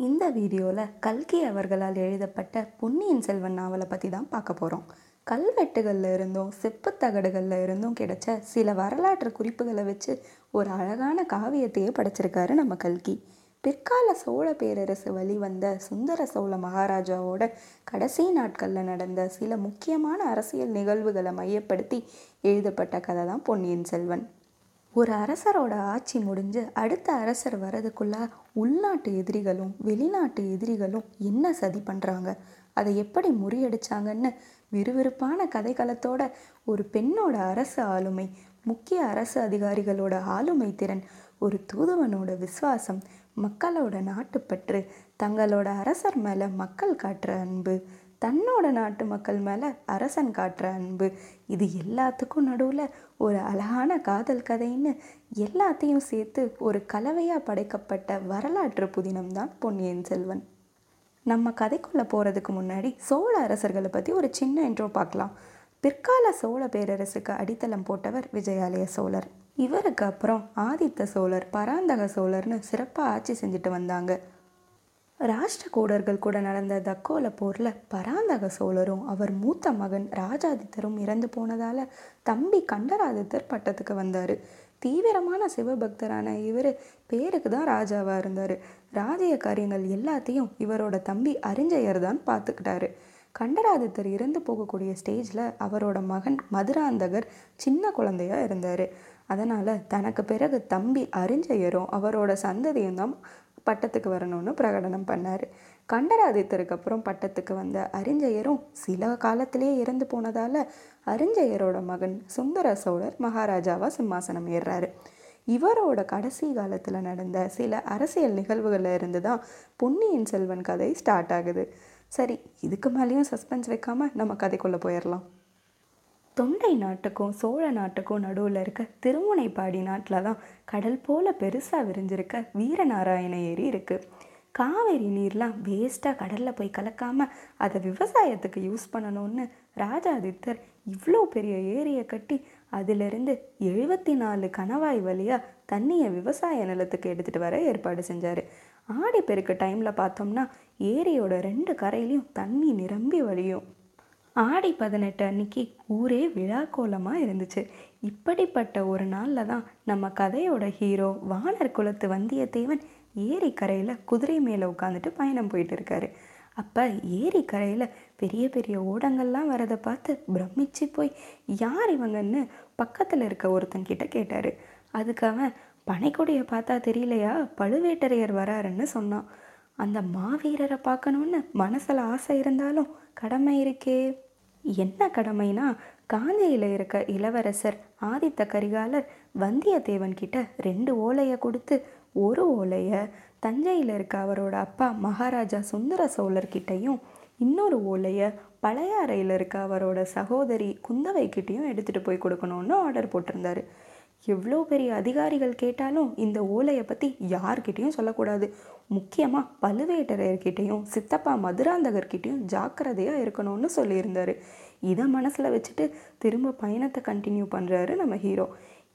இந்த வீடியோவில் கல்கி அவர்களால் எழுதப்பட்ட பொன்னியின் செல்வன் நாவலை பற்றி தான் பார்க்க போகிறோம் கல்வெட்டுகளில் இருந்தும் செப்புத்தகடுகளில் இருந்தும் கிடைச்ச சில வரலாற்று குறிப்புகளை வச்சு ஒரு அழகான காவியத்தையே படைச்சிருக்காரு நம்ம கல்கி. பிற்கால சோழ பேரரசு வழிவந்த சுந்தர சோழ மகாராஜாவோட கடைசி நாட்களில் நடந்த சில முக்கியமான அரசியல் நிகழ்வுகளை மையப்படுத்தி எழுதப்பட்ட கதை தான் பொன்னியின் செல்வன். ஒரு அரசரோட ஆட்சி முடிஞ்சு அடுத்த அரசர் வர்றதுக்குள்ள உள்நாட்டு எதிரிகளும் வெளிநாட்டு எதிரிகளும் என்ன சதி பண்ணுறாங்க அதை எப்படி முறியடிச்சாங்கன்னு விறுவிறுப்பான கதைக்களத்தோட ஒரு பெண்ணோட அரசு ஆளுமை முக்கிய அரசு அதிகாரிகளோட ஆளுமை திறன் ஒரு தூதுவனோட விசுவாசம் மக்களோட நாட்டுப்பற்று தங்களோட அரசர் மேலே மக்கள் காட்டுற அன்பு தன்னோட நாட்டு மக்கள் மேலே அரசன் காட்டுற அன்பு. இது எல்லாத்துக்கும் நடுவில் ஒரு அழகான காதல் கதைன்னு எல்லாத்தையும் சேர்த்து ஒரு கலவையாக படைக்கப்பட்ட வரலாற்று புதினம் தான் பொன்னியின் செல்வன். நம்ம கதைக்குள்ளே போகிறதுக்கு முன்னாடி சோழ அரசர்களை பற்றி ஒரு சின்ன இன்ட்ரோ பார்க்கலாம். பிற்கால சோழ பேரரசுக்கு அடித்தளம் போட்டவர் விஜயாலய சோழர். இவருக்கு அப்புறம் ஆதித்த சோழர் பராந்தக சோழர்னு சிறப்பாக ஆட்சி செஞ்சுட்டு வந்தாங்க. ராஷ்டிரகூடர்கள் கூட நடந்த தக்கோல போரில் பராந்தக சோழரும் அவர் மூத்த மகன் ராஜாதித்தரும் இறந்து போனதால் தம்பி கண்டராதித்தர் பட்டத்துக்கு வந்தார். தீவிரமான சிவபக்தரான இவர் பேருக்கு தான் ராஜாவாக இருந்தார். ராஜ்ய காரியங்கள் எல்லாத்தையும் இவரோட தம்பி அறிஞ்சயர் தான் பார்த்துக்கிட்டாரு கண்டராதித்தர் இறந்து போகக்கூடிய ஸ்டேஜில் அவரோட மகன் மதுராந்தகர் சின்ன குழந்தையாக இருந்தார். அதனால் தனக்கு பிறகு தம்பி அரிஞ்சயரும் அவரோட சந்ததியும் தான் பட்டத்துக்கு வரணும்னு பிரகடனம் பண்ணார். கண்டராதித்தருக்கு அப்புறம் பட்டத்துக்கு வந்த அரிஞ்சயரும் சில காலத்திலேயே இறந்து போனதால் அறிஞ்சயரோட மகன் சுந்தர சோழர் மகாராஜாவாக சிம்மாசனம் ஏறுறாரு. இவரோட கடைசி காலத்தில் நடந்த சில அரசியல் நிகழ்வுகளில் இருந்து தான் பொன்னியின் செல்வன் கதை ஸ்டார்ட் ஆகுது. சரி இதுக்கு மேலேயும் சஸ்பென்ஸ் வைக்காமல் நம்ம கதைக்குள்ளே போயிடலாம் தொண்டை நாட்டுக்கும் சோழ நாட்டுக்கும் நடுவில் இருக்க திருமுனைப்பாடி நாட்டில் தான் கடல் போல பெருசாக விரிஞ்சிருக்க வீரநாராயண ஏரி இருக்குது காவேரி நீர்லாம் வேஸ்ட்டாக கடலில் போய் கலக்காமல் அதை விவசாயத்துக்கு யூஸ் பண்ணணும்னு ராஜாதித்தர் இவ்வளோ பெரிய ஏரியை கட்டி அதிலிருந்து எழுபத்தி நாலு கணவாய் வழியாக தண்ணியை விவசாய நிலத்துக்கு எடுத்துகிட்டு வர ஏற்பாடு செஞ்சார். ஆடி பெருக்கு டைமில் பார்த்தோம்னா ஏரியோட ரெண்டு கரையிலையும் தண்ணி நிரம்பி வழியும். ஆடி பதினெட்டு அன்னைக்கு ஊரே விழா கோலமாக இருந்துச்சு. இப்படிப்பட்ட ஒரு நாளில் தான் நம்ம கதையோட ஹீரோ வானர் குலத்து வந்தியத்தேவன் ஏரிக்கரையில் குதிரை மேலே உட்காந்துட்டு பயணம் போயிட்டு இருக்காரு. அப்போ ஏரிக்கரையில் பெரிய பெரிய ஓடங்கள்லாம் வரதை பார்த்து பிரமிச்சு போய் யார் இவங்கன்னு பக்கத்தில் இருக்க ஒருத்தன்கிட்ட கேட்டார். அதுக்கு அவன் பனைக்கொடியை பார்த்தா தெரியலையா? பழுவேட்டரையர் வராருன்னு சொன்னான். அந்த மாவீரரை பார்க்கணுன்னு மனசில் ஆசை இருந்தாலும் கடமை இருக்கே. என்ன கடமைனா காஞ்சியில் இருக்க இளவரசர் ஆதித்த கரிகாலர் வந்தியத்தேவன் கிட்ட ரெண்டு ஓலையை கொடுத்து ஒரு ஓலையை தஞ்சையில் இருக்க அவரோட அப்பா மகாராஜா சுந்தர சோழர்கிட்டையும் இன்னொரு ஓலையை பழையாறையில் இருக்க அவரோட சகோதரி குந்தவை கிட்டேயும் எடுத்துகிட்டு போய் கொடுக்கணும்னு ஆர்டர் போட்டிருந்தாரு. எவ்வளோ பெரிய அதிகாரிகள் கேட்டாலும் இந்த ஓலையை பற்றி யார்கிட்டேயும் சொல்லக்கூடாது. முக்கியமாக பழுவேட்டரையர்கிட்டையும் சித்தப்பா மதுராந்தகர்கிட்டையும் ஜாக்கிரதையாக இருக்கணும்னு சொல்லியிருந்தார். இதை மனசில் வச்சுட்டு திரும்ப பயணத்தை கண்டினியூ பண்ணுறாரு நம்ம ஹீரோ.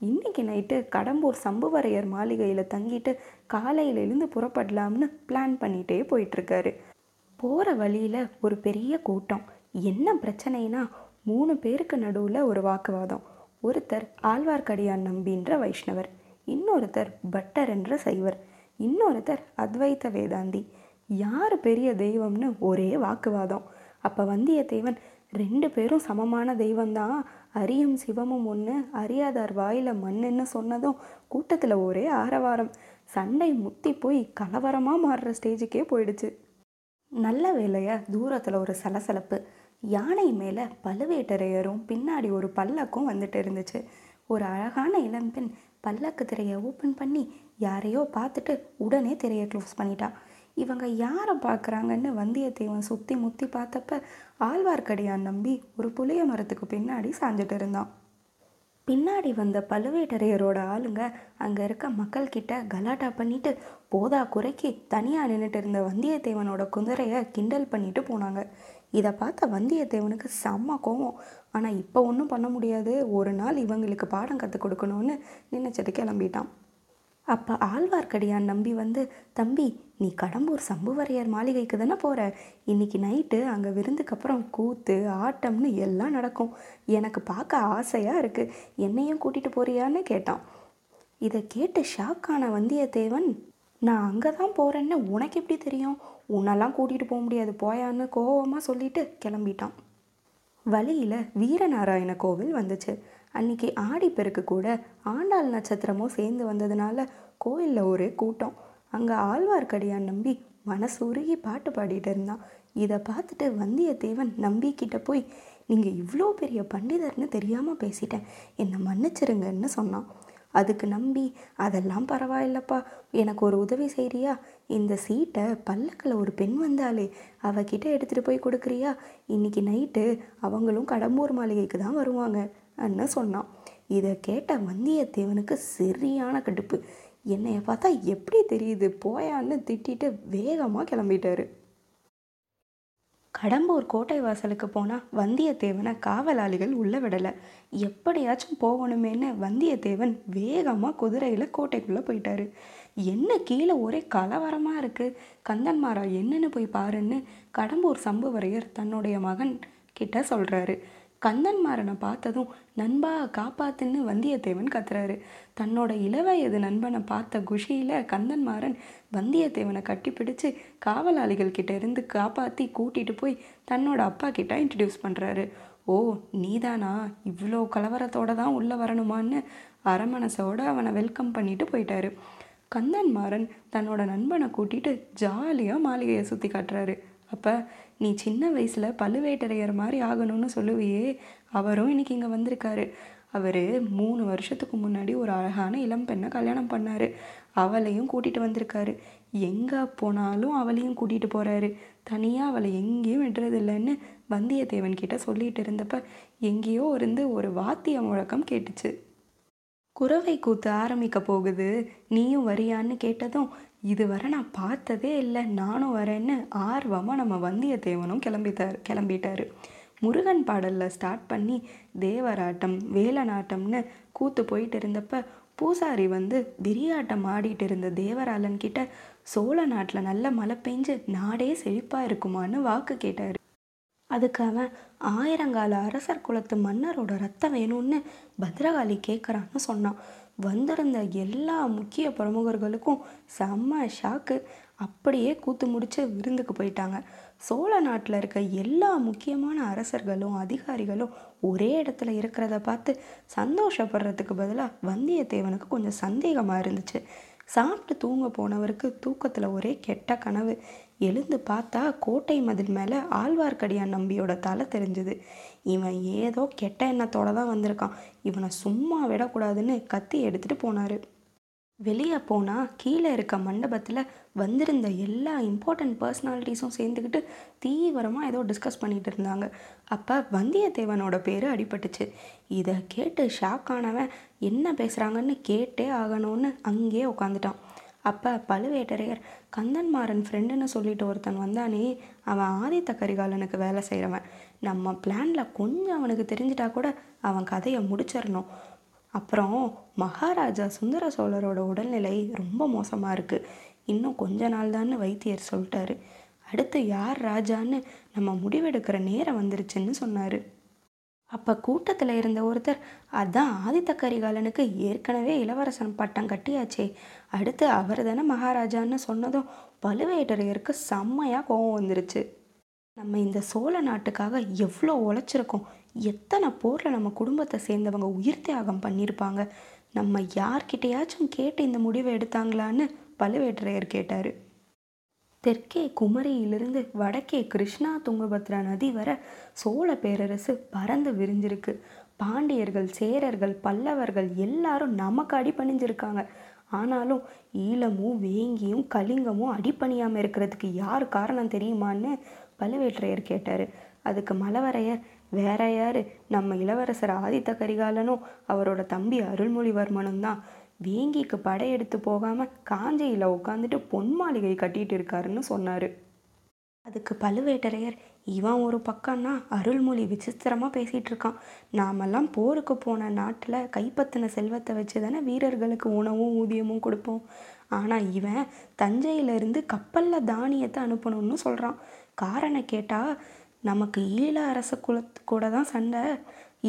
இன்றைக்கி நைட்டு கடம்பூர் சம்புவரையர் மாளிகையில் தங்கிட்டு காலையில் எழுந்து புறப்படலாம்னு பிளான் பண்ணிகிட்டே போயிட்டுருக்காரு. போகிற வழியில் ஒரு பெரிய கூட்டம். என்ன பிரச்சனைனா மூணு பேருக்கு நடுவில் ஒரு வாக்குவாதம். ஒருத்தர் ஆழ்வார்க்கடியான் நம்பின்ற வைஷ்ணவர் இன்னொருத்தர் பட்டர் என்ற சைவர் இன்னொருத்தர் அத்வைத வேதாந்தி. யார் பெரிய தெய்வம்னு ஒரே வாக்குவாதம். அப்போ வந்தியத்தேவன் ரெண்டு பேரும் சமமான தெய்வம்தான். அரியும் சிவமும் ஒன்று அறியாதார் வாயில் மண்ணுன்னு சொன்னதும் கூட்டத்தில் ஒரே ஆரவாரம். சண்டை முத்தி போய் கலவரமாக மாறுற ஸ்டேஜுக்கே போயிடுச்சு. நல்ல வேலையா தூரத்தில் ஒரு சலசலப்பு. யானை மேலே பழுவேட்டரையரும் பின்னாடி ஒரு பல்லக்கும் வந்துட்டு இருந்துச்சு. ஒரு அழகான இளம்பெண் பல்லக்கு திரையை ஓப்பன் பண்ணி யாரையோ பார்த்துட்டு உடனே திரையை க்ளோஸ் பண்ணிட்டா. இவங்க யாரை பார்க்குறாங்கன்னு வந்தியத்தேவன் சுற்றி முத்தி பார்த்தப்ப ஆழ்வார்க்கடியான் நம்பி ஒரு புளிய மரத்துக்கு பின்னாடி சாஞ்சிட்டு இருந்தான். பின்னாடி வந்த பழுவேட்டரையரோட ஆளுங்க அங்கே இருக்க மக்கள்கிட்ட கலாட்டா பண்ணிட்டு போதா குறைக்கு தனியாக நின்றுட்டு இருந்த வந்தியத்தேவனோட குதிரையை கிண்டல் பண்ணிட்டு போனாங்க. இதை பார்த்த வந்தியத்தேவனுக்கு செம்ம கோவம். ஆனால் இப்போ ஒன்றும் பண்ண முடியாது. ஒரு நாள் இவங்களுக்கு பாடம் கற்றுக் கொடுக்கணும்னு நினச்சது கிளம்பிட்டான். அப்போ ஆழ்வார்க்கடியான் நம்பி வந்து தம்பி நீ கடம்பூர் சம்புவரையர் மாளிகைக்கு தானே போகிற இன்னைக்கு நைட்டு அங்கே விருந்துக்கு அப்புறம் கூத்து ஆட்டம்னு எல்லாம் நடக்கும். எனக்கு பார்க்க ஆசையாக இருக்குது என்னையும் கூட்டிகிட்டு போறியான்னு கேட்டான். இதை கேட்டு ஷாக்கான வந்தியத்தேவன் நான் அங்கே தான் போகிறேன்னு உனக்கு எப்படி தெரியும்? உன்னெல்லாம் கூட்டிகிட்டு போக முடியாது. போயான்னு கோவமாக சொல்லிட்டு கிளம்பிட்டான். வழியில் வீரநாராயண கோவில் வந்துச்சு. அன்னைக்கு ஆடிப்பெருக்கு கூட ஆண்டாள் நட்சத்திரமும் சேர்ந்து வந்ததுனால கோயிலில் ஒரே கூட்டம். அங்கே ஆழ்வார்க்கடியான் நம்பி மனசுருகி பாட்டு பாடிட்டு இருந்தான். இதை பார்த்துட்டு வந்தியத்தேவன் நம்பிக்கிட்ட போய் நீங்கள் இவ்வளோ பெரிய பண்டிதர்னு தெரியாமல் பேசிட்டேன். என்னை மன்னிச்சிருங்கன்னு சொன்னான். அதுக்கு நம்பி அதெல்லாம் பரவாயில்லப்பா எனக்கு ஒரு உதவி செய்கிறியா இந்த சீட்டை பல்லக்கில் ஒரு பெண் வந்தாலே அவகிட்ட எடுத்துகிட்டு போய் கொடுக்குறியா? இன்னைக்கு நைட்டு அவங்களும் கடம்பூர் மாளிகைக்கு தான் வருவாங்க அன்னு சொன்னான். இதை கேட்ட வந்தியத்தேவனுக்கு சரியான கடுப்பு. என்னைய பார்த்தா எப்படி தெரியுது? போயான்னு திட்டிட்டு வேகமாக கிளம்பிட்டாரு. கடம்பூர் கோட்டை வாசலுக்கு போனால் வந்தியத்தேவனை காவலாளிகள் உள்ள விடலை. எப்படியாச்சும் போகணுமேன்னு வந்தியத்தேவன் வேகமாக குதிரையில் கோட்டைக்குள்ளே போயிட்டாரு. என்ன கீழே ஒரே கலவரமாக இருக்குது கந்தன்மாரா என்னென்னு போய் பாருன்னு கடம்பூர் சம்புவரையர் தன்னுடைய மகன் கிட்ட சொல்கிறாரு கந்தன்மாரனை பார்த்ததும் நண்பா காப்பாத்துன்னு வந்தியத்தேவன் கத்துறாரு. தன்னோட இளவயது நண்பனை பார்த்த குஷியில் கந்தன்மாறன் வந்தியத்தேவனை கட்டிப்பிடிச்சு காவலாளிகள் கிட்ட இருந்து காப்பாற்றி கூட்டிகிட்டு போய் தன்னோட அப்பா கிட்ட இன்ட்ரடியூஸ் பண்ணுறாரு ஓ நீதானா? இவ்வளோ கலவரத்தோட தான் உள்ளே வரணுமான்னு அரமனசோட அவனை வெல்கம் பண்ணிட்டு போயிட்டாரு. கந்தன்மாறன் தன்னோட நண்பனை கூட்டிட்டு ஜாலியாக மாளிகையை சுற்றி காட்டுறாரு. அப்போ நீ சின்ன வயசில் பழுவேட்டரையர் மாதிரி ஆகணும்னு சொல்லுவியே. அவரும் இன்னைக்கு இங்கே வந்திருக்காரு. அவர் மூணு வருஷத்துக்கு முன்னாடி ஒரு அழகான இளம் பெண்ணை கல்யாணம் பண்ணார். அவளையும் கூட்டிகிட்டு வந்திருக்காரு. எங்கே போனாலும் அவளையும் கூட்டிகிட்டு போகிறாரு தனியாக அவளை எங்கேயும் விடுறதில்லைன்னு வந்தியத்தேவன் கிட்ட சொல்லிகிட்டு இருந்தப்ப எங்கேயோ இருந்து ஒரு வாத்திய முழக்கம் கேட்டுச்சு. குறவை கூத்து ஆரம்பிக்க போகுது. நீயும் வரியான்னு கேட்டதும் இதுவரை நான் பார்த்ததே இல்லை. நானும் வரேன்னு ஆர்வமாக நம்ம வந்தியத்தேவனும் கிளம்பிட்டார் கிளம்பிட்டாரு. முருகன் பாடலில் ஸ்டார்ட் பண்ணி தேவராட்டம் வேலனாட்டம்னு கூத்து போயிட்டு இருந்தப்ப பூசாரி வந்து விரியாட்டம் ஆடிட்டு இருந்த தேவராளன் கிட்ட சோழ நாட்டில் நல்ல மழை பெஞ்சு நாடே செழிப்பாக இருக்குமான்னு வாக்கு கேட்டார். அதுக்கு அவன் ஆயிரங்கால அரசர் குலத்து மன்னரோட ரத்தம் வேணும்னு பத்ரகாளி கேட்குறான்னு சொன்னான். வந்திருந்த எல்லா முக்கிய பிரமுகர்களுக்கும் செம்ம ஷாக்கு அப்படியே கூத்து முடிச்சு விருந்துக்கு போயிட்டாங்க. சோழ நாட்டில் இருக்க எல்லா முக்கியமான அரசர்களும் அதிகாரிகளும் ஒரே இடத்துல இருக்கிறத பார்த்து சந்தோஷப்படுறதுக்கு பதிலாக வந்தியத்தேவனுக்கு கொஞ்சம் சந்தேகமாக இருந்துச்சு. சாப்பிட்டு தூங்க போனவருக்கு தூக்கத்தில் ஒரே கெட்ட கனவு. எழுந்து பார்த்தா கோட்டை மதில் மேலே ஆழ்வார்க்கடியான் நம்பியோட தலை தெரிஞ்சுது. இவன் ஏதோ கெட்ட எண்ணத்தோட தான் வந்திருக்கான். இவனை சும்மா விடக்கூடாதுன்னு கத்தி எடுத்துகிட்டு போனார். வெளியே போனால் கீழே இருக்க மண்டபத்தில் வந்திருந்த எல்லா இம்பார்ட்டண்ட் பர்சனாலிட்டிஸும் சேர்ந்துக்கிட்டு தீவிரமாக ஏதோ டிஸ்கஸ் பண்ணிகிட்டு இருந்தாங்க. அப்போ வந்தியத்தேவனோட பேர் அடிபட்டுச்சு. இதை கேட்டு ஷாக் ஆனவன் என்ன பேசுகிறாங்கன்னு கேட்டே ஆகணும்னு அங்கேயே உட்காந்துட்டான் அப்போ பழுவேட்டரையர் கந்தன்மாறன் ஃப்ரெண்டுன்னு சொல்லிட்டு ஒருத்தன் வந்தானே அவன் ஆதித்த கரிகாலனுக்கு வேலை செய்கிறவன் நம்ம பிளானில் கொஞ்சம் அவனுக்கு தெரிஞ்சிட்டா கூட அவன் கதையை முடிச்சிடணும் அப்புறம் மகாராஜா சுந்தர சோழரோட உடல்நிலை ரொம்ப மோசமாக இருக்குது இன்னும் கொஞ்ச நாள் தான் வைத்தியர் சொல்லிட்டாரு. அடுத்து யார் ராஜான்னு நம்ம முடிவெடுக்கிற நேரம் வந்துருச்சுன்னு சொன்னார். அப்போ கூட்டத்தில் இருந்த ஒருத்தர் அதான் ஆதித்த கரிகாலனுக்கு ஏற்கனவே இளவரசன் பட்டம் கட்டியாச்சே. அடுத்து அவர் தானே மகாராஜான்னு சொன்னதும் பழுவேட்டரையருக்கு செம்மையாக கோவம் வந்துருச்சு. நம்ம இந்த சோழ நாட்டுக்காக எவ்வளோ உழைச்சிருக்கோம். எத்தனை போரில் நம்ம குடும்பத்தை சேர்ந்தவங்க உயிர் தியாகம் பண்ணியிருப்பாங்க நம்ம யார்கிட்டயாச்சும் கேட்டு இந்த முடிவை எடுத்தாங்களான்னு பழுவேட்டரையர் கேட்டார். தெற்கே குமரியிலிருந்து வடக்கே கிருஷ்ணா துங்கபத்ரா நதி வர சோழ பேரரசு பறந்து விரிஞ்சிருக்கு. பாண்டியர்கள் சேரர்கள் பல்லவர்கள் எல்லாரும் நமக்கு அடிபணிஞ்சிருக்காங்க. ஆனாலும் ஈழமும் வேங்கியும் கலிங்கமும் அடிப்பணியாமல் இருக்கிறதுக்கு யார் காரணம் தெரியுமான்னு பழுவேற்றையர் கேட்டார். அதுக்கு மலவரையர் வேற யார் நம்ம இளவரசர் ஆதித்த கரிகாலனும் அவரோட தம்பி அருள்மொழிவர்மனும் தான். வேங்கிக்கு படையெடுத்து போகாமல் காஞ்சியில் உட்காந்துட்டு பொன் மாளிகை கட்டிட்டு இருக்காருன்னு சொன்னார். அதுக்கு பழுவேட்டரையர் இவன் ஒரு பக்கம்னா அருள்மொழி விசித்திரமாக பேசிகிட்டு இருக்கான். நாமெல்லாம் போருக்கு போன நாட்டில் கைப்பற்றின செல்வத்தை வச்சு தானே வீரர்களுக்கு உணவும் ஊதியமும் கொடுப்போம். ஆனால் இவன் தஞ்சையிலேருந்து கப்பலில் தானியத்தை அனுப்பணும்னு சொல்கிறான் காரணம் கேட்டால் நமக்கு ஈழ அரச குலத்து கூட தான் சண்டை.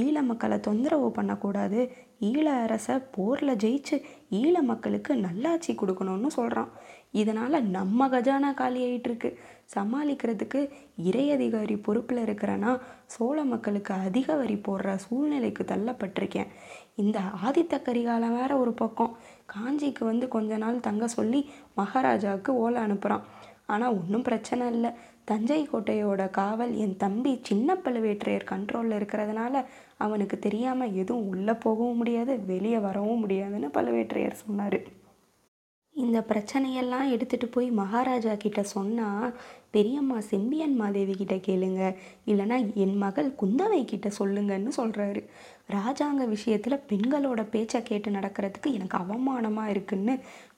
ஈழ மக்களை தொந்தரவு பண்ணக்கூடாது. ஈழ அரசை போரில் ஜெயிச்சு ஈழ மக்களுக்கு நல்லாட்சி கொடுக்கணும்னு சொல்கிறான் இதனால் நம்ம கஜானா காலி ஆயிட்டுருக்கு. சமாளிக்கிறதுக்கு இறை அதிகாரி பொறுப்பில் இருக்கிறேன்னா சோழ மக்களுக்கு அதிக வரி போடுற சூழ்நிலைக்கு தள்ளப்பட்டிருக்கேன். இந்த ஆதித்த கரிகாலம் வேற ஒரு பக்கம். காஞ்சிக்கு வந்து கொஞ்ச நாள் தங்க சொல்லி மகாராஜாவுக்கு ஓலை அனுப்புகிறான் ஆனால் ஒன்றும் பிரச்சனை இல்லை. தஞ்சை கோட்டையோட காவல் என் தம்பி சின்ன பழுவேற்றையர் கண்ட்ரோலில் இருக்கிறதுனால அவனுக்கு தெரியாமல் எதுவும் உள்ளே போகவும் முடியாது வெளியே வரவும் முடியாதுன்னு பழுவேற்றையர் சொன்னார். இந்த பிரச்சனையெல்லாம் எடுத்துகிட்டு போய் மகாராஜா கிட்ட சொன்னால் பெரியம்மா செம்பியன் மாதேவி கிட்ட கேளுங்க. இல்லைன்னா என் மகள் குந்தவை கிட்ட சொல்லுங்கன்னு சொல்கிறாரு ராஜாங்க விஷயத்தில் பெண்களோட பேச்சை கேட்டு நடக்கிறதுக்கு எனக்கு அவமானமாக இருக்குன்னு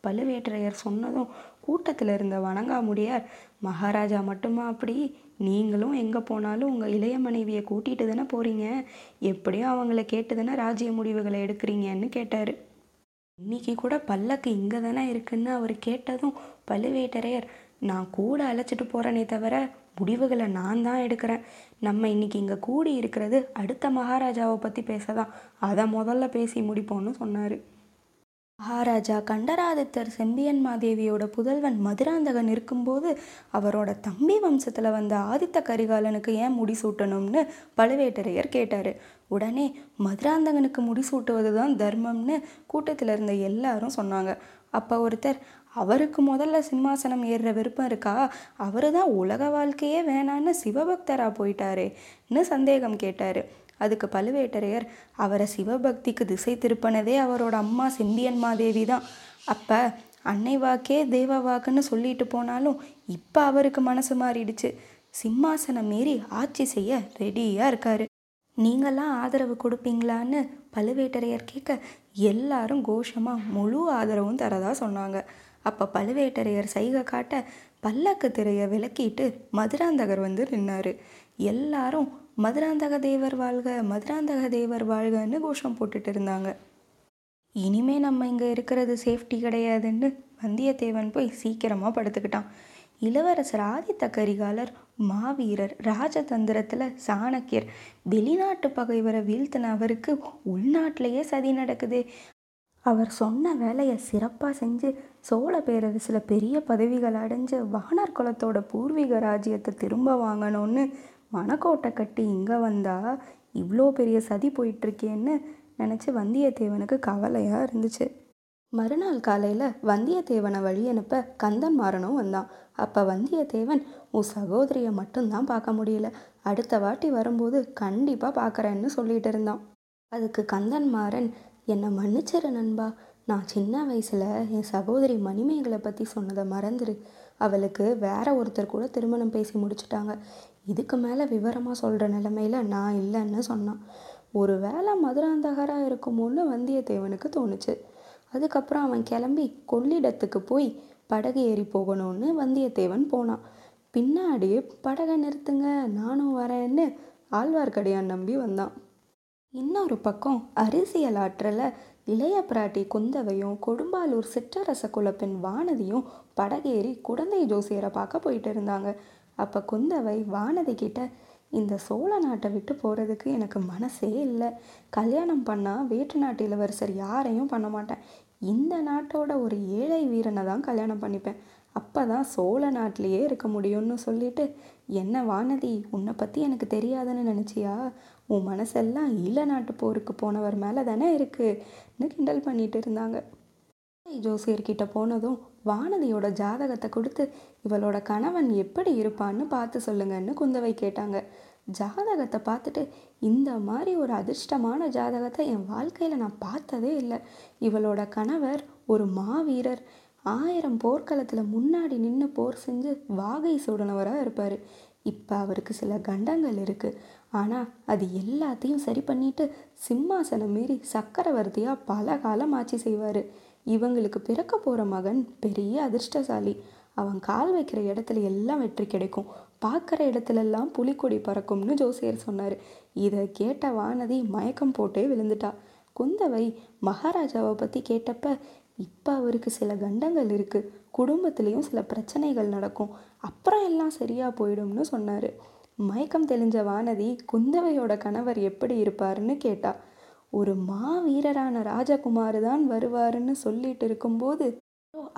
பழுவேற்றையர் சொன்னதும் கூட்டத்தில் இருந்த வணங்காமுடியார் மகாராஜா மட்டுமா அப்படி? நீங்களும் எங்கே போனாலும் உங்கள் இளைய மனைவியை கூட்டிகிட்டு தானே போகிறீங்க எப்படியும் அவங்கள கேட்டு தானே ராஜ்ய முடிவுகளை எடுக்கிறீங்கன்னு கேட்டார். இன்னைக்கு கூட பல்லக்கு இங்கே தானே இருக்குன்னு அவர் கேட்டதும் பழுவேட்டரையர் நான் கூட அழைச்சிட்டு போகிறேனே தவிர முடிவுகளை நான் தான் எடுக்கிறேன். நம்ம இன்னைக்கு இங்கே கூடி இருக்கிறது அடுத்த மகாராஜாவை பற்றி பேச தான் அதை முதல்ல பேசி முடிப்போம்னு சொன்னார். மகாராஜா கண்டராதித்தர் செம்பியன் மாதேவியோட புதல்வன் மதுராந்தகன் இருக்கும்போது அவரோட தம்பி வம்சத்தில் வந்த ஆதித்த கரிகாலனுக்கு ஏன் முடிசூட்டணும்னு பழுவேட்டரையர் கேட்டார். உடனே மதுராந்தகனுக்கு முடிசூட்டுவது தான் தர்மம்னு கூட்டத்தில் இருந்த எல்லாரும் சொன்னாங்க. அப்போ ஒருத்தர் அவருக்கு முதல்ல சிம்மாசனம் ஏறுற விருப்பம் இருக்கா? அவர் தான் உலக வாழ்க்கையே வேணான்னு சிவபக்தராக போயிட்டாருன்னு சந்தேகம் கேட்டார். அதுக்கு பழுவேட்டரையர் அவரை சிவபக்திக்கு திசை திருப்பினதே அவரோட அம்மா செம்பியன் தேவி தான். அப்போ அன்னை வாக்கே தேவ வாக்குன்னு சொல்லிட்டு போனாலும் இப்போ அவருக்கு மனசு மாறிடுச்சு. சிம்மாசனம் மீறி ஆட்சி செய்ய ரெடியாக இருக்காரு. நீங்களாம் ஆதரவு கொடுப்பீங்களான்னு பழுவேட்டரையர் கேட்க எல்லாரும் கோஷமாக முழு ஆதரவும் தரதா சொன்னாங்க. அப்போ பழுவேட்டரையர் சைகை காட்ட பல்லக்கு திரையை விலக்கிட்டு மதுராந்தகர் வந்து நின்னார். எல்லாரும் மதுராந்தக தேவர் வாழ்க மதுராந்தக தேவர் வாழ்கன்னு கோஷம் போட்டுட்டு இருந்தாங்க. இனிமே நம்ம இங்கே இருக்கிறது சேஃப்டி கிடையாதுன்னு வந்தியத்தேவன் போய் சீக்கிரமாக படுத்துக்கிட்டான். இளவரசர் ஆதித்த கரிகாலர் மாவீரர் ராஜதந்திரத்தில் சாணக்கியர் வெளிநாட்டு பகைவரை வீழ்த்தின அவருக்கு உள்நாட்டிலேயே சதி நடக்குது. அவர் சொன்ன வேலையை சிறப்பாக செஞ்சு சோழ பேரரசில் பெரிய பதவிகள் அடைஞ்ச வானர் குலத்தோட பூர்வீக ராஜ்யத்தை திரும்ப வாங்கணும்னு மணக்கோட்டை கட்டி இங்கே வந்தால் இவ்வளோ பெரிய சதி போயிட்டுருக்கேன்னு நினச்சி வந்தியத்தேவனுக்கு கவலையாக இருந்துச்சு. மறுநாள் காலையில் வந்தியத்தேவனை வழி அனுப்ப கந்தன் மாறனும் வந்தான். அப்போ வந்தியத்தேவன் உன் சகோதரியை மட்டும்தான் பார்க்க முடியல. அடுத்த வாட்டி வரும்போது கண்டிப்பாக பார்க்குறேன்னு சொல்லிட்டு இருந்தான். அதுக்கு கந்தன் மாறன் என்னை மன்னிச்சிரு நண்பா. நான் சின்ன வயசில் என் சகோதரி மணிமேகலை பற்றி சொன்னதை மறந்துரு. அவளுக்கு வேற ஒருத்தர் கூட திருமணம் பேசி முடிச்சிட்டாங்க. இதுக்கு மேலே விவரமாக சொல்கிற நிலமையில நான் இல்லைன்னு சொன்னான். ஒரு வேளை மதுராந்தகராக இருக்குமோன்னு வந்தியத்தேவனுக்கு தோணுச்சு. அதுக்கப்புறம் அவன் கிளம்பி கொள்ளிடத்துக்கு போய் படகு ஏறி போகணும்னு வந்தியத்தேவன் போனான். பின்னாடி படகை நிறுத்துங்க நானும் வரேன்னு ஆழ்வார்க்கடியான் நம்பி வந்தான். இன்னொரு பக்கம் அரிசியல் ஆற்றலை இளைய பிராட்டி குந்தவையும் கொடும்பாலூர் சிற்றரச குலப்பின் வானதியும் படகேறி குடந்தை ஜோசியரை பார்க்க போயிட்டு இருந்தாங்க. அப்போ குந்தவை வானதி கிட்ட இந்த சோழ நாட்டை விட்டு போகிறதுக்கு எனக்கு மனசே இல்லை. கல்யாணம் பண்ணால் வேற்று நாட்டு இளவரசர் யாரையும் பண்ண மாட்டேன். இந்த நாட்டோட ஒரு ஏழை வீரனை தான் கல்யாணம் பண்ணிப்பேன். அப்போ தான் சோழ நாட்டிலேயே இருக்க முடியும்னு சொல்லிட்டு என்ன வானதி உன்னை பற்றி எனக்கு தெரியாதுன்னு நினச்சியா? உன் மனசெல்லாம் ஈழ நாட்டு போருக்கு போனவர் மேலே தானே இருக்குன்னு கிண்டல் பண்ணிட்டு இருந்தாங்க? ஜோசியர்கிட்ட போனதும் வானதியோட ஜாதகத்தை கொடுத்து இவளோட கணவன் எப்படி இருப்பான்னு பார்த்து சொல்லுங்கன்னு குந்தவை கேட்டாங்க. ஜாதகத்தை பார்த்துட்டு இந்த மாதிரி ஒரு அதிர்ஷ்டமான ஜாதகத்தை என் வாழ்க்கையில் நான் பார்த்ததே இல்லை. இவளோட கணவர் ஒரு மாவீரர். ஆயிரம் போர்க்களத்தில் முன்னாடி நின்று போர் செஞ்சு வாகை சூடனவராக இருப்பார். இப்போ அவருக்கு சில கண்டங்கள் இருக்குது ஆனால் அது எல்லாத்தையும் சரி பண்ணிட்டு சிம்மாசனம் மீறி சக்கரவர்த்தியாக பல காலம் ஆட்சி செய்வார். இவங்களுக்கு பிறக்க போகிற மகன் பெரிய அதிர்ஷ்டசாலி. அவன் கால் வைக்கிற இடத்துல எல்லாம் வெற்றி கிடைக்கும். பார்க்குற இடத்துலெல்லாம் புலிக்கொடி பறக்கும்னு ஜோசியர் சொன்னார். இதை கேட்ட வானதி மயக்கம் போட்டே விழுந்துட்டா. குந்தவை மகாராஜாவை பற்றி கேட்டப்ப இப்போ அவருக்கு சில கண்டங்கள் இருக்குது குடும்பத்துலேயும் சில பிரச்சனைகள் நடக்கும். அப்புறம் எல்லாம் சரியாக போயிடும்னு சொன்னார். மயக்கம் தெளிஞ்ச வானதி குந்தவையோட கணவர் எப்படி இருப்பாருன்னு கேட்டா ஒரு மாவீரரான ராஜகுமார் தான் வருவாருன்னு சொல்லிட்டு இருக்கும்போது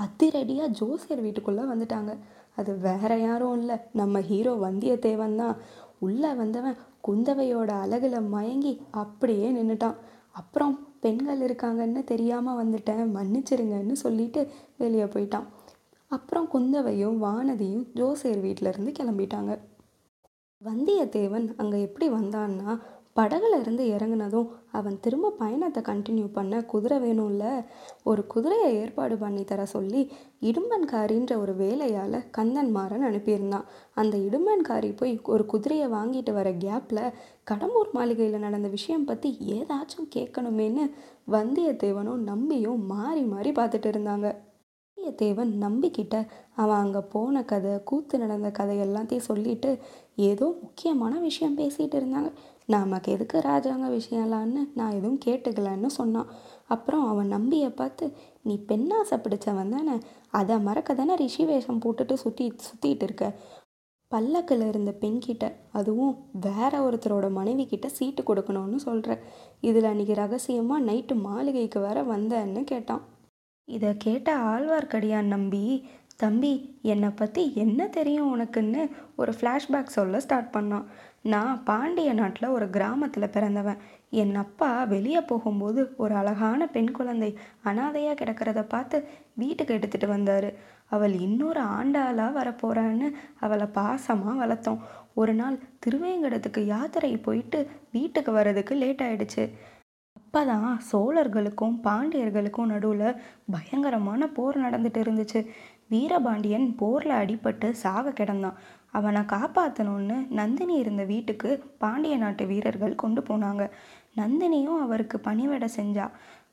அதிரடியாக ஜோசியர் வீட்டுக்குள்ளே வந்துட்டாங்க. அது வேற யாரும் இல்லை. நம்ம ஹீரோ வந்தியத்தேவன் தான். உள்ளே வந்தவன் குந்தவையோட அழகில் மயங்கி அப்படியே நின்றுட்டான் அப்புறம் பெண்கள் இருக்காங்கன்னு தெரியாமல் வந்துட்டேன். மன்னிச்சிருங்கன்னு சொல்லிட்டு வெளியே போயிட்டான். அப்புறம் குந்தவையும் வானதியும் ஜோசியர் வீட்டிலேருந்து கிளம்பிட்டாங்க. வந்தியத்தேவன் அங்கே எப்படி வந்தான்னா படகுல இருந்து இறங்குனதும் அவன் திரும்ப பயணத்தை கண்டினியூ பண்ண குதிரை வேணும்ல ஒரு குதிரையை ஏற்பாடு பண்ணி தர சொல்லி இடும்பன்காரின்ற ஒரு வேலையால் கந்தன்மாறன் அனுப்பியிருந்தான். அந்த இடும்பன்காரி போய் ஒரு குதிரையை வாங்கிட்டு வர கேப்பில் கடம்பூர் மாளிகையில் நடந்த விஷயம் பற்றி ஏதாச்சும் கேட்கணுமேன்னு வந்தியத்தேவனும் நம்பியும் மாறி மாறி பார்த்துட்டு இருந்தாங்க. வந்தியத்தேவன் நம்பிக்கிட்ட அவன் அங்கே போன கதை கூத்து நடந்த கதை எல்லாத்தையும் சொல்லிட்டு ஏதோ முக்கியமான விஷயம் பேசிகிட்டு இருந்தாங்க. நமக்கு எதுக்கு ராஜாங்க விஷயம்லான்னு நான் எதுவும் கேட்டுக்கலன்னு சொன்னான். அப்புறம் அவன் நம்பியை பார்த்து நீ பெண்ணாசை பிடிச்சவன் தானே? அதை மறக்க தானே ரிஷி வேஷம் போட்டுட்டு சுற்றி சுற்றிட்டு இருக்க? பல்லக்கில் இருந்த பெண்கிட்ட அதுவும் வேற ஒருத்தரோட மனைவி கிட்ட சீட்டு கொடுக்கணும்னு சொல்கிற இதில் அன்றைக்கி ரகசியமாக நைட்டு மாளிகைக்கு வர வந்தேன்னு கேட்டான். இதை கேட்ட ஆழ்வார்க்கடியான் நம்பி தம்பி என்னை பற்றி என்ன தெரியும் உனக்குன்னு ஒரு ஃப்ளாஷ்பேக் சொல்ல ஸ்டார்ட் பண்ணான். நான் பாண்டிய நாட்டில் ஒரு கிராமத்தில் பிறந்தவன். என் அப்பா வெளியே போகும்போது ஒரு அழகான பெண் குழந்தை அனாதையாக கிடக்கிறத பார்த்து வீட்டுக்கு எடுத்துகிட்டு வந்தார். அவள் இன்னொரு ஆண்டாளாக வரப்போகிறான்னு அவளை பாசமாக வளர்த்தோம். ஒரு நாள் திருவேங்கடத்துக்கு யாத்திரை போயிட்டு வீட்டுக்கு வர்றதுக்கு லேட் ஆயிடுச்சு. அப்போ தான் சோழர்களுக்கும் பாண்டியர்களுக்கும் நடுவில் பயங்கரமான போர் நடந்துட்டு இருந்துச்சு. வீரபாண்டியன் போரில் அடிபட்டு சாக கிடந்தான். அவனை காப்பாற்றணும்னு நந்தினி இருந்த வீட்டுக்கு பாண்டிய நாட்டு வீரர்கள் கொண்டு போனாங்க. நந்தினியும் அவருக்கு பணிவிட செஞ்சா.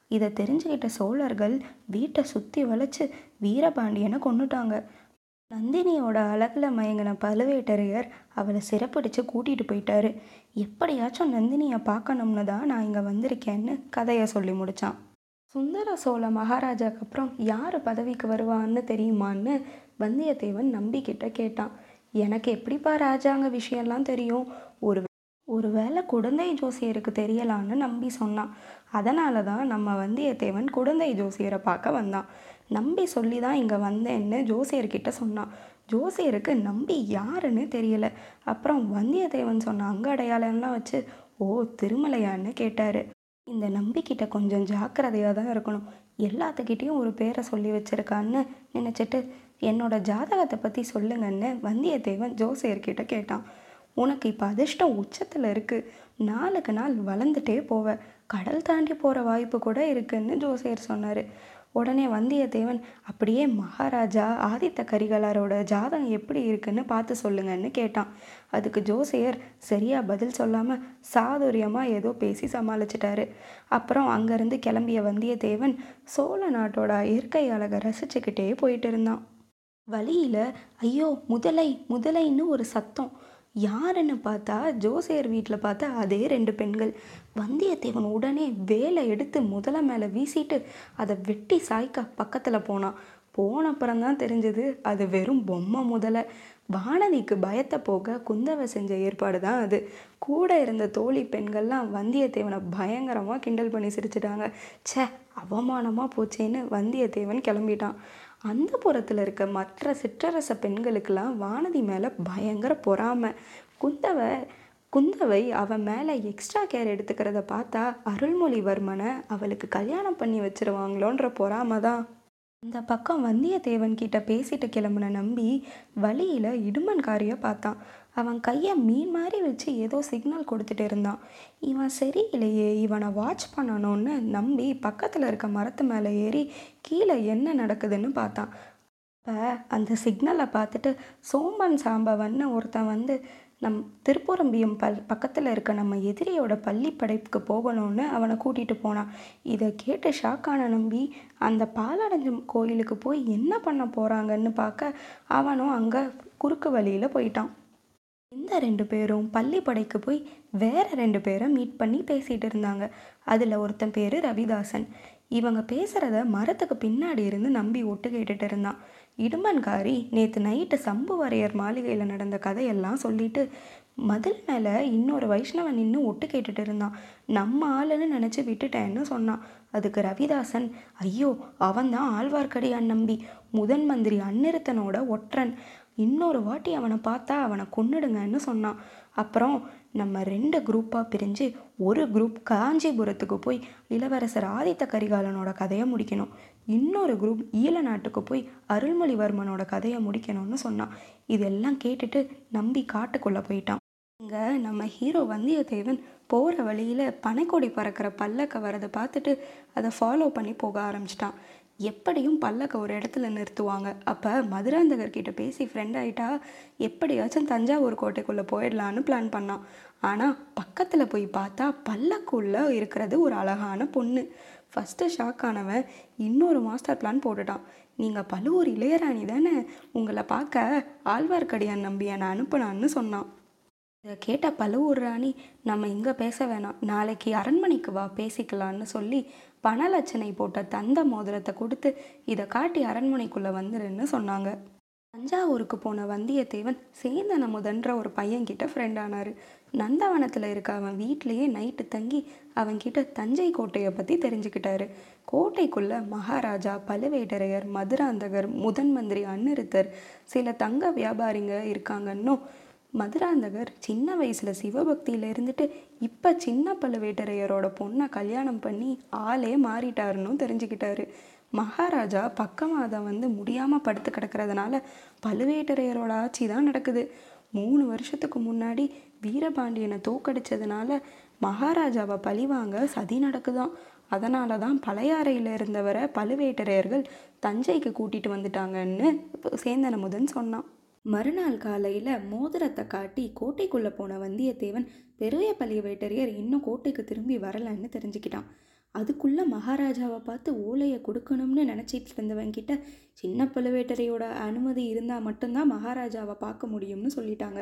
இதை தெரிஞ்சுக்கிட்ட சோழர்கள் வீட்டை சுற்றி வளைச்சு வீரபாண்டியனை கொண்டுட்டாங்க நந்தினியோட அழகில் மயங்கின பழுவேட்டரையர் அவளை சிறப்பிடிச்சு கூட்டிகிட்டு போயிட்டாரு. எப்படியாச்சும் நந்தினியை பார்க்கணும்னு தான் நான் இங்கே வந்திருக்கேன்னு கதையை சொல்லி முடித்தான் சுந்தர சோழ மகாராஜாக்கு அப்புறம் யார் பதவிக்கு வருவான்னு தெரியுமான்னு வந்தியத்தேவன் நம்பிக்கிட்ட கேட்டான். எனக்கு எப்படிப்பா ராஜாங்க விஷயம்லாம் தெரியும்? ஒரு ஒருவேளை குடந்தை ஜோசியருக்கு தெரியலான்னு நம்பி சொன்னான். அதனால தான் நம்ம வந்தியத்தேவன் குடந்தை ஜோசியரை பார்க்க வந்தான். நம்பி சொல்லி தான் இங்கே வந்தேன்னு ஜோசியர்கிட்ட சொன்னான். ஜோசியருக்கு நம்பி யாருன்னு தெரியல. அப்புறம் வந்தியத்தேவன் சொன்ன அங்க அடையாளம்லாம் வச்சு ஓ திருமலையான்னு கேட்டார். இந்த நம்பிக்கிட்ட கொஞ்சம் ஜாக்கிரதையாக தான் இருக்கணும். எல்லாத்துக்கிட்டேயும் ஒரு பேரை சொல்லி வச்சிருக்கான்னு நினச்சிட்டு என்னோட ஜாதகத்தை பற்றி சொல்லுங்கன்னு வந்தியத்தேவன் ஜோசியர்கிட்ட கேட்டான். உனக்கு இப்போ அதிர்ஷ்டம் உச்சத்தில் இருக்குது நாளுக்கு நாள் வளர்ந்துட்டே போவ. கடல் தாண்டி போகிற வாய்ப்பு கூட இருக்குன்னு ஜோசியர் சொன்னார். உடனே வந்தியத்தேவன் அப்படியே மகாராஜா ஆதித்த கரிகாலரோட ஜாதகம் எப்படி இருக்குன்னு பார்த்து சொல்லுங்கன்னு கேட்டான். அதுக்கு ஜோசியர் சரியாக பதில் சொல்லாமல் சாதுரியமாக ஏதோ பேசி சமாளிச்சிட்டாரு. அப்புறம் அங்கேருந்து கிளம்பிய வந்தியத்தேவன் சோழ நாட்டோட இயற்கை அழகை ரசிச்சுக்கிட்டே போயிட்டு இருந்தான். வழியில் ஐயோ முதலை முதலைன்னு ஒரு சத்தம். யாருன்னு பார்த்தா ஜோசியர் வீட்டில் பார்த்தா அதே ரெண்டு பெண்கள். வந்தியத்தேவன் உடனே வேலை எடுத்து முதல மேலே வீசிட்டு அதை வெட்டி சாய்க்க பக்கத்தில் போனான். போனப்புறம் தான் தெரிஞ்சது அது வெறும் பொம்மை முதலை. வானதிக்கு பயத்தை போக குந்தவை செஞ்ச ஏற்பாடு தான் அது. கூட இருந்த தோழி பெண்கள்லாம் வந்தியத்தேவனை பயங்கரமாக கிண்டல் பண்ணி சிரிச்சிட்டாங்க. ச்சே அவமானமாக போச்சேன்னு வந்தியத்தேவன் கிளம்பிட்டான். அந்த புறத்தில் இருக்க மற்ற சிற்றரச பெண்களுக்கெல்லாம் வானதி மேலே பயங்கர பொறாமை. குந்தவை குந்தவை அவன் மேலே எக்ஸ்ட்ரா கேர் எடுத்துக்கிறத பார்த்தா அருள்மொழிவர்மனை அவளுக்கு கல்யாணம் பண்ணி வச்சிருவாங்களோன்ற பொறாமை தான். அந்த பக்கம் வந்தியத்தேவன் கிட்ட பேசிட்டு கிளம்புன நம்பி வழியில் இடுமன்காரியை பார்த்தான். அவன் கையை மீன் மாதிரி வச்சு ஏதோ சிக்னல் கொடுத்துட்டு இருந்தான். இவன் சரியில்லையே இவனை வாட்ச் பண்ணணும்னு நம்பி பக்கத்தில் இருக்க மரத்து மேலே ஏறி கீழே என்ன நடக்குதுன்னு பார்த்தான். அப்போ அந்த சிக்னலை பார்த்துட்டு சோம்பன் சாம்பவன்னு ஒருத்தன் வந்து நம் திருப்பூரம்பியம் பல் பக்கத்தில் இருக்க நம்ம எதிரியோட பள்ளி படைப்புக்கு போகணும்னு அவனை கூட்டிகிட்டு போனான் இதை கேட்டு ஷாக்கான நம்பி அந்த பாலடைஞ்ச கோயிலுக்கு போய் என்ன பண்ண போகிறாங்கன்னு பார்க்க அவனும் அங்கே குறுக்கு வழியில் போயிட்டான். இந்த ரெண்டு பேரும் பள்ளிப்படைக்கு போய் வேற ரெண்டு பேரை மீட் பண்ணி பேசிகிட்டு இருந்தாங்க. அதில் ஒருத்தன் பேர் ரவிதாசன். இவங்க பேசுகிறத மரத்துக்கு பின்னாடி இருந்து நம்பி ஒட்டு கேட்டுட்டு இருந்தான். இடுமன்காரி நேற்று நைட்டு சம்புவரையர் மாளிகையில் நடந்த கதையெல்லாம் சொல்லிட்டு மதில் மேலே இன்னொரு வைஷ்ணவன் நின்று ஒட்டு கேட்டுட்டு இருந்தான். நம்ம ஆளுன்னு நினச்சி விட்டுட்டேன்னு சொன்னான். அதுக்கு ரவிதாசன் ஐயோ அவன்தான் ஆழ்வார்க்கடியான் நம்பி. முதன் மந்திரி அந்நிறுத்தனோட ஒற்றன். இன்னொரு வாட்டி அவனை பார்த்தா அவனை கொன்னுடுங்கன்னு சொன்னான். அப்புறம் நம்ம ரெண்டு குரூப்பாக பிரிஞ்சு ஒரு குரூப் காஞ்சிபுரத்துக்கு போய் இளவரசர் ஆதித்த கரிகாலனோட கதையை முடிக்கணும். இன்னொரு குரூப் ஈழ நாட்டுக்கு போய் அருள்மொழிவர்மனோட கதையை முடிக்கணும்னு சொன்னான். இதெல்லாம் கேட்டுட்டு நம்பி காட்டுக்குள்ளே போயிட்டான். இங்கே நம்ம ஹீரோ வந்தியத்தேவன் போகிற வழியில் பனைக்கொடி பறக்கிற பல்லக்க வரதை பார்த்துட்டு அதை ஃபாலோ பண்ணி போக ஆரம்பிச்சிட்டான். எப்படியும் பல்லக்க ஒரு இடத்துல நிறுத்துவாங்க. அப்போ மதுராந்தகர்கிட்ட பேசி ஃப்ரெண்ட் ஆகிட்டா எப்படியாச்சும் தஞ்சாவூர் கோட்டைக்குள்ளே போயிடலான்னு பிளான் பண்ணான். ஆனால் பக்கத்தில் போய் பார்த்தா பல்லக்குள்ளே இருக்கிறது ஒரு அழகான பொண்ணு. ஃபஸ்ட்டு ஷாக் ஆனவன் இன்னொரு மாஸ்டர் பிளான் போட்டுட்டான். நீங்கள் பழுவூர் இளையராணி தானே? உங்களை பார்க்க ஆழ்வார்க்கடியான் நம்பி என்னை அனுப்புனான்னு சொன்னான். இதை கேட்ட பழுவூர் ராணி நம்ம இங்கே பேச வேணாம். நாளைக்கு அரண்மனைக்கு வா பேசிக்கலான்னு சொல்லி பணலட்சனை போட்ட தந்த மோதிரத்தை கொடுத்து இதை காட்டி அரண்மனைக்குள்ளே வந்துருன்னு சொன்னாங்க. தஞ்சாவூருக்கு போன வந்தியத்தேவன் சேந்தன் அமுதன்ற ஒரு பையன்கிட்ட ஃப்ரெண்ட் ஆனார். நந்தவனத்தில் இருக்க அவன் வீட்லேயே நைட்டு தங்கி அவன்கிட்ட தஞ்சை கோட்டையை பற்றி தெரிஞ்சுக்கிட்டாரு. கோட்டைக்குள்ளே மகாராஜா பழுவேட்டரையர் மதுராந்தகர் முதன் மந்திரி அன்னிருத்தர் சில தங்க வியாபாரிங்க இருக்காங்கன்னும் மதுராந்தகர் சின்ன வயசில் சிவபக்தியில் இருந்துட்டு இப்போ சின்ன பழுவேட்டரையரோட பொண்ணை கல்யாணம் பண்ணி ஆளே மாறிட்டாருன்னு தெரிஞ்சுக்கிட்டாரு. மகாராஜா பக்கமாதம் வந்து முடியாமல் படுத்து கிடக்கிறதுனால பழுவேட்டரையரோட ஆட்சி தான் நடக்குது. மூணு வருஷத்துக்கு முன்னாடி வீரபாண்டியனை தோக்கடிச்சதுனால மகாராஜாவை பழிவாங்க சதி நடக்குதாம் அதனால தான் பழையாறையில் இருந்தவரை பழுவேட்டரையர்கள் தஞ்சைக்கு கூட்டிகிட்டு வந்துட்டாங்கன்னு சேந்தனமுதன் சொன்னான். மறுநாள் காலையில் மோதிரத்தை காட்டி கோட்டைக்குள்ளே போன வந்தியத்தேவன் பெரிய பழுவேட்டரையர் இன்னும் கோட்டைக்கு திரும்பி வரலன்னு தெரிஞ்சுக்கிட்டான். அதுக்குள்ளே மகாராஜாவை பார்த்து ஓலையை கொடுக்கணும்னு நினச்சிட்டு இருந்தவன் கிட்ட சின்ன பழுவேட்டரையோட அனுமதி இருந்தால் மட்டும்தான் மகாராஜாவை பார்க்க முடியும்னு சொல்லிட்டாங்க.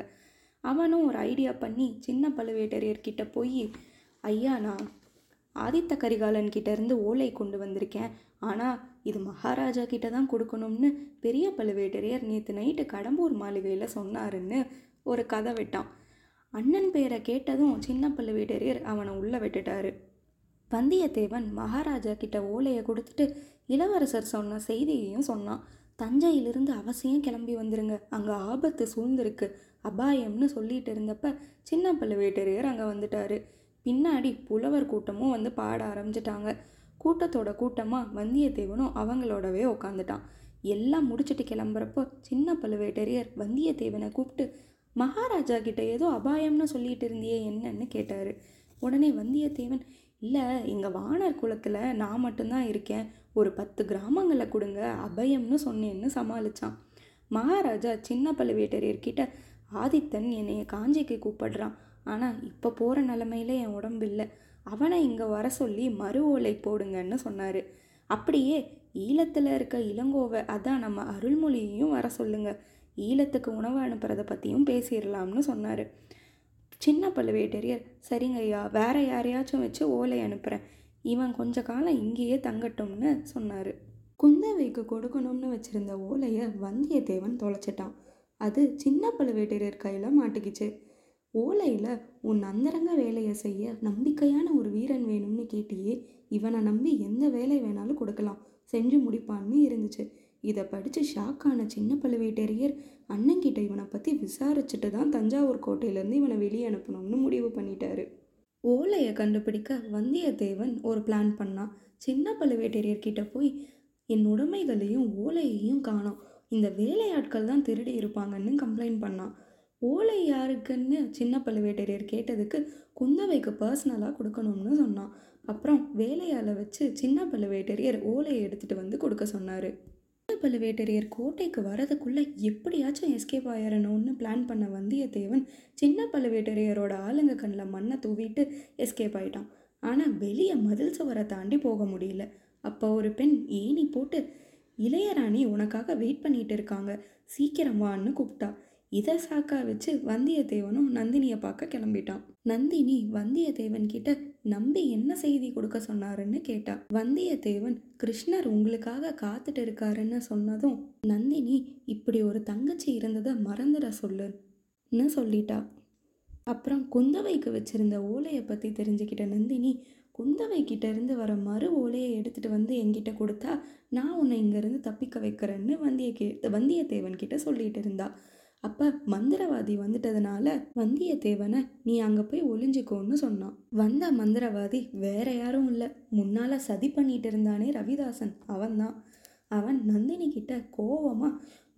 அவனும் ஒரு ஐடியா பண்ணி சின்ன பழுவேட்டரையர்கிட்ட போய் ஐயா நான் ஆதித்த கரிகாலன் கிட்டேருந்து ஓலை கொண்டு வந்திருக்கேன். ஆனால் இது மகாராஜா கிட்ட தான் கொடுக்கணும்னு பெரிய பழுவேட்டரையர் நேற்று நைட்டு கடம்பூர் மாளிகையில் சொன்னாருன்னு ஒரு கதை விட்டான். அண்ணன் பெயரை கேட்டதும் சின்ன பழுவேட்டரையர் அவனை உள்ளே விட்டுட்டாரு. வந்தியத்தேவன் மகாராஜா கிட்ட ஓலையை கொடுத்துட்டு இளவரசர் சொன்ன செய்தியையும் சொன்னான். தஞ்சையிலிருந்து அவசியம் கிளம்பி வந்துருங்க. அங்கே ஆபத்து சூழ்ந்திருக்கு. அபாயம்னு சொல்லிட்டு இருந்தப்ப சின்ன பழுவேட்டரையர் அங்கே வந்துட்டாரு. பின்னாடி புலவர் கூட்டமும் வந்து பாட ஆரம்பிச்சிட்டாங்க. கூட்டத்தோட கூட்டமாக வந்தியத்தேவனும் அவங்களோடவே உக்காந்துட்டான். எல்லாம் முடிச்சுட்டு கிளம்புறப்போ சின்ன பழுவேட்டரையர் வந்தியத்தேவனை கூப்பிட்டு மகாராஜா கிட்ட ஏதோ அபாயம்னு சொல்லிட்டு இருந்தியே என்னன்னு கேட்டார். உடனே வந்தியத்தேவன் இல்லை இங்கே வானர் குலத்தில் நான் மட்டும்தான் இருக்கேன். ஒரு பத்து கிராமங்களை கொடுங்க அபயம்னு சொன்னேன்னு சமாளித்தான் மகாராஜா சின்ன பழுவேட்டரையர்கிட்ட ஆதித்தன் என்னைய காஞ்சிக்கு கூப்பிடுறான். ஆனால் இப்போ போகிற நிலமையில என் உடம்பு இல்லை. அவனை இங்கே வர சொல்லி மறு ஓலை போடுங்கன்னு சொன்னார். அப்படியே ஈழத்தில் இருக்க இளங்கோவை அதான் நம்ம அருள்மொழியையும் வர சொல்லுங்க. ஈழத்துக்கு உணவு அனுப்புறதை பற்றியும் பேசிடலாம்னு சொன்னார். சின்ன பழுவேட்டரையர் சரிங்க ஐயா வேற யாரையாச்சும் வச்சு ஓலை அனுப்புகிறேன் இவன் கொஞ்ச காலம் இங்கேயே தங்கட்டும்னு சொன்னார். குந்தவைக்கு கொடுக்கணும்னு வச்சுருந்த ஓலையை வந்தியத்தேவன் தொலைச்சிட்டான். அது சின்ன பழுவேட்டரையர் கையில் மாட்டிக்கிச்சு. ஓலையில் உன் அந்தரங்க வேலையை செய்ய நம்பிக்கையான ஒரு வீரன் வேணும்னு கேட்டியே இவனை நம்பி எந்த வேலை வேணாலும் கொடுக்கலாம். செஞ்சு முடிப்பான்னு இருந்துச்சு. இதை படித்து ஷாக்கான சின்ன பழுவேட்டரையர் அண்ணங்கிட்ட இவனை பற்றி விசாரிச்சுட்டு தான் தஞ்சாவூர் கோட்டையிலேருந்து இவனை வெளியே அனுப்பணும்னு முடிவு பண்ணிட்டாரு. ஓலையை கண்டுபிடிக்க வந்தியத்தேவன் ஒரு பிளான் பண்ணான். சின்ன பழுவேட்டரையர்கிட்ட போய் என் உடைமைகளையும் ஓலையையும் காணோம். இந்த வேலையாட்கள் தான் திருடி இருப்பாங்கன்னு கம்ப்ளைண்ட் பண்ணான். ஓலை யாருக்குன்னு சின்ன பழுவேட்டரையர் கேட்டதுக்கு குந்தவைக்கு பர்சனலாக கொடுக்கணும்னு சொன்னான். அப்புறம் வேலையால் வச்சு சின்ன பழுவேட்டரையர் ஓலையை எடுத்துகிட்டு வந்து கொடுக்க சொன்னார். சின்ன பழுவேட்டரையர் கோட்டைக்கு வரதுக்குள்ளே எப்படியாச்சும் எஸ்கேப் ஆயிடணும்னு பிளான் பண்ண வந்தியத்தேவன் சின்ன பழுவேட்டரையரோட ஆளுங்க கண்ணில் மண்ணை தூவிட்டு எஸ்கேப் ஆயிட்டான். ஆனால் வெளியே மதில் சுவரை தாண்டி போக முடியல. அப்போ ஒரு பெண் ஏணி போட்டு இளையராணி உனக்காக வெயிட் பண்ணிட்டு இருக்காங்க. சீக்கிரம் வான்னு கூப்பிட்டா. இதை சாக்கா வச்சு வந்தியத்தேவனும் நந்தினியை பார்க்க கிளம்பிட்டான். நந்தினி வந்தியத்தேவன் கிட்ட நம்பி என்ன செய்தி கொடுக்க சொன்னாருன்னு கேட்டா வந்தியத்தேவன் கிருஷ்ணர் உங்களுக்காக காத்துட்டு இருக்காருன்னு சொன்னதும் நந்தினி இப்படி ஒரு தங்கச்சி இருந்ததை மறந்துட சொல்லுன்னு சொல்லிட்டா. அப்புறம் குந்தவைக்கு வச்சிருந்த ஓலையை பற்றி தெரிஞ்சுக்கிட்ட நந்தினி குந்தவை கிட்டேருந்து வர மறு ஓலையை எடுத்துட்டு வந்து என்கிட்ட கொடுத்தா நான் உன்னை இங்கேருந்து தப்பிக்க வைக்கிறேன்னு வந்திய கே வந்தியத்தேவன் கிட்ட சொல்லிட்டு இருந்தா. அப்போ மந்திரவாதி வந்துட்டதுனால வந்தியத்தேவனை நீ அங்கே போய் ஒளிஞ்சுக்கோன்னு சொன்னான். வந்த மந்திரவாதி வேற யாரும் இல்லை. முன்னால் சதி பண்ணிட்டு இருந்தானே ரவிதாசன். அவன்தான். அவன் நந்தினி கிட்ட கோவமாக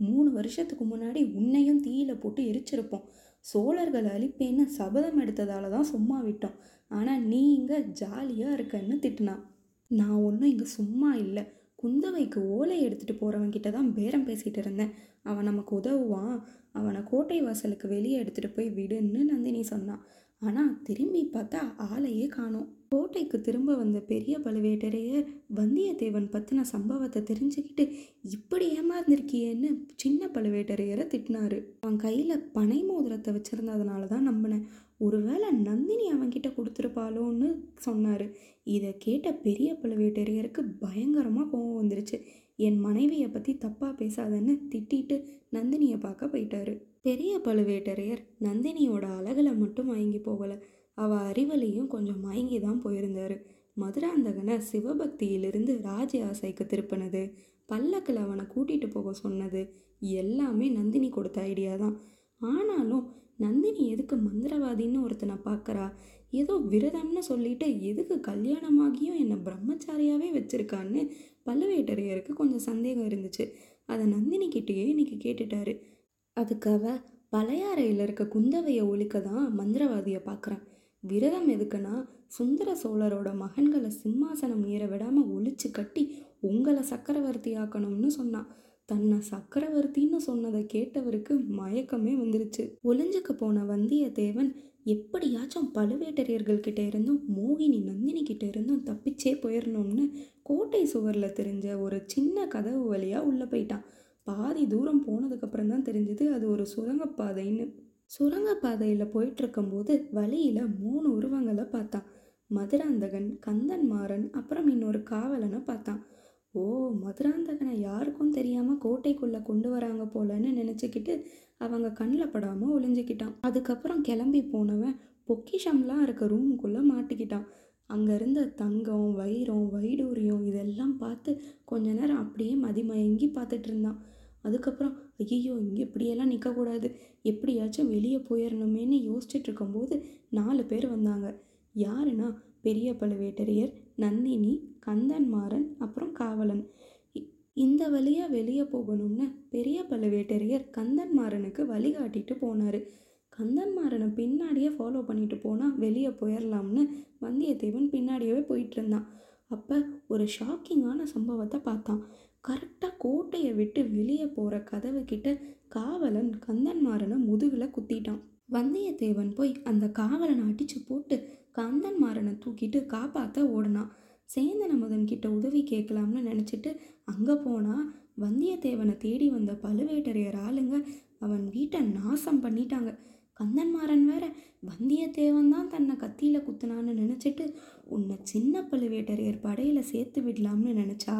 மூணு வருஷத்துக்கு முன்னாடி உன்னையும் தீயில போட்டு எரிச்சிருப்போம். சோழர்களை அழிப்பேன்னு சபதம் எடுத்ததால தான் சும்மா விட்டோம். ஆனால் நீ இங்கே ஜாலியாக இருக்கன்னு திட்டினான். நான் ஒன்றும் இங்கே சும்மா இல்லை. குந்தவைக்கு ஓலை எடுத்துகிட்டு போகிறவங்கிட்ட தான் பேரம் பேசிகிட்டு இருந்தேன். அவன் நமக்கு உதவுவான். அவனை கோட்டை வாசலுக்கு வெளியே எடுத்துகிட்டு போய் விடுன்னு நந்தினி சொன்னான் ஆனால் திரும்பி பார்த்தா ஆளையே காணோம். கோட்டைக்கு திரும்ப வந்த பெரிய பழுவேட்டரையர் வந்தியத்தேவன் பற்றின சம்பவத்தை தெரிஞ்சுக்கிட்டு இப்படி ஏமாந்துருக்கியேன்னு சின்ன பழுவேட்டரையரை திட்டினாரு. அவன் கையில் பனை மோதிரத்தை வச்சுருந்ததுனால தான் நம்பினேன். ஒருவேளை நந்தினி அவன்கிட்ட கொடுத்துருப்பாளோன்னு சொன்னார். இதை கேட்ட பெரிய பழுவேட்டரையருக்கு பயங்கரமாக கோவம் வந்துருச்சு. என் மனைவியை பற்றி தப்பாக பேசாதன்னு திட்டிட்டு நந்தினியை பார்க்க போயிட்டாரு. பெரிய பழுவேட்டரையர் நந்தினியோட அழகில் மட்டும் மயங்கி போகலை. அவள் அறிவலையும் கொஞ்சம் மயங்கி தான் போயிருந்தாரு. மதுராந்தகனை சிவபக்தியிலிருந்து ராஜ ஆசைக்கு திருப்பினது. பல்லக்கில் அவனை கூட்டிகிட்டு போக சொன்னது எல்லாமே நந்தினி கொடுத்த ஐடியா தான். ஆனாலும் நந்தினி எதுக்கு மந்திரவாதின்னு ஒருத்தனை பார்க்குறா? ஏதோ விரதம்னு சொல்லிட்டு எதுக்கு கல்யாணமாகியும் என்னை பிரம்மச்சாரியாகவே வச்சுருக்கான்னு பழுவேட்டரையருக்கு கொஞ்சம் சந்தேகம் இருந்துச்சு. அதை நந்தினி கிட்டேயே இன்னைக்கு கேட்டுட்டாரு. அதுக்காக பழையாறையில் இருக்க குந்தவையை ஒழிக்க தான் மந்திரவாதியை பார்க்குறேன் விரதம் எதுக்குன்னா சுந்தர சோழரோட மகன்களை சிம்மாசனம் ஏற விடாமல் ஒழிச்சு கட்டி உங்களை சக்கரவர்த்தி ஆக்கணும்னு சொன்னான் தன்னை சக்கரவர்த்தின்னு சொன்னதை கேட்டவருக்கு மயக்கமே வந்துருச்சு. ஒளிஞ்சுக்க போன வந்தியத்தேவன் எப்படியாச்சும் பழுவேட்டரையர்கள் கிட்ட இருந்தும் மோகினி நந்தினி கிட்ட இருந்தும் தப்பிச்சே போயிடணும்னு கோட்டை சுவரில் தெரிஞ்ச ஒரு சின்ன கதவு வழியாக உள்ளே போயிட்டான். பாதி தூரம் போனதுக்கப்புறம் தான் தெரிஞ்சது அது ஒரு சுரங்கப்பாதைன்னு. சுரங்கப்பாதையில் போயிட்டுருக்கும்போது வழியில் மூணு உருவங்களை பார்த்தான். மதுராந்தகன் கந்தன்மாறன் அப்புறம் இன்னொரு காவலனை பார்த்தான். ஓ மதுராந்தகனை யாருக்கும் தெரியாமல் கோட்டைக்குள்ளே கொண்டு வராங்க போலன்னு நினச்சிக்கிட்டு அவங்க கண்ணில் படாமல் ஒளிஞ்சிக்கிட்டான். அதுக்கப்புறம் கிளம்பி போனவன் பொக்கிஷம்லாம் இருக்க ரூமுக்குள்ளே மாட்டிக்கிட்டான். அங்கே இருந்த தங்கம் வைரம் வைடூரியம் இதெல்லாம் பார்த்து கொஞ்ச நேரம் அப்படியே மதிமயங்கி பார்த்துட்டு இருந்தான். அதுக்கப்புறம் ஐயோ இங்கே இப்படியெல்லாம் நிற்கக்கூடாது எப்படியாச்சும் வெளியே போயிடணுமேன்னு யோசிச்சுட்டு இருக்கும்போது நாலு பேர் வந்தாங்க. யாருன்னா பெரிய பழுவேட்டரையர் நந்தினி கந்தன்மாறன் அப்புறம் காவலன். இந்த வழியாக வெளியே போகணும்னு பெரிய பழுவேட்டரையர் கந்தன்மாறனுக்கு வழிகாட்டிட்டு போனார். கந்தன்மாறனை பின்னாடியே ஃபாலோ பண்ணிட்டு போனால் வெளியே போயிடலாம்னு வந்தியத்தேவன் பின்னாடியே போயிட்டு இருந்தான் அப்போ ஒரு ஷாக்கிங்கான சம்பவத்தை பார்த்தான். கரெக்டாக கோட்டையை விட்டு வெளியே போகிற கதவு கிட்ட காவலன் கந்தன்மாறனை முதுகில் குத்திட்டான். வந்தியத்தேவன் போய் அந்த காவலனை அடித்து போட்டு கந்தன்மாறனை தூக்கிட்டு காப்பாற்ற ஓடினான். சேந்தன் அமுதன் கிட்ட உதவி கேட்கலாம்னு நினச்சிட்டு அங்கே போனால் வந்தியத்தேவனை தேடி வந்த பழுவேட்டரையர் ஆளுங்க அவன் வீட்டை நாசம் பண்ணிட்டாங்க. கந்தன்மாறன் வேற வந்தியத்தேவன் தான் தன்னை கத்தியில் குத்துனான்னு நினச்சிட்டு உன்னை சின்ன பழுவேட்டரையர் படையில் சேர்த்து விடலாம்னு நினச்சா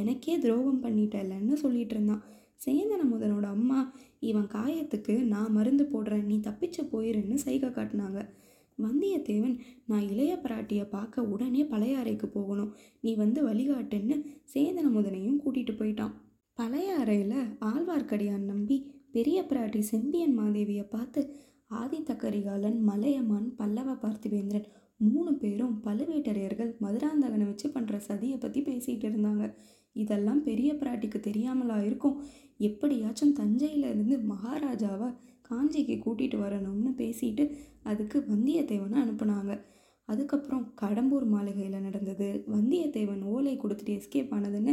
எனக்கே துரோகம் பண்ணிட்டலன்னு சொல்லிட்டு இருந்தான். சேந்தன அமுதனோட அம்மா இவன் காயத்துக்கு நான் மருந்து போடுறேன் நீ தப்பிச்சு போயிருன்னு சைகை காட்டினாங்க. வந்தியத்தேவன் நான் இளைய பிராட்டியை பார்க்க உடனே பழையாறைக்கு போகணும். நீ வந்து வழிகாட்டுன்னு சேந்தன முதனையும் கூட்டிகிட்டு போயிட்டான். பழையாறையில் ஆழ்வார்க்கடியான் நம்பி பெரிய பிராட்டி செம்பியன் மாதேவியை பார்த்து ஆதித்த கரிகாலன் மலையமான் பல்லவ பார்த்திவேந்திரன் மூணு பேரும் பழுவேட்டரையர்கள் மதுராந்தகனை வச்சு பண்ணுற சதியை பற்றி பேசிகிட்டு இருந்தாங்க. இதெல்லாம் பெரிய பிராட்டிக்கு தெரியாமலா இருக்கும்? எப்படியாச்சும் தஞ்சையிலிருந்து மகாராஜாவை காஞ்சிக்கு கூட்டிகிட்டு வரணும்னு பேசிட்டு அதுக்கு வந்தியத்தேவனை அனுப்புனாங்க. அதுக்கப்புறம் கடம்பூர் மாளிகையில் நடந்தது. வந்தியத்தேவன் ஓலை கொடுத்துட்டு எஸ்கேப் ஆனதுன்னு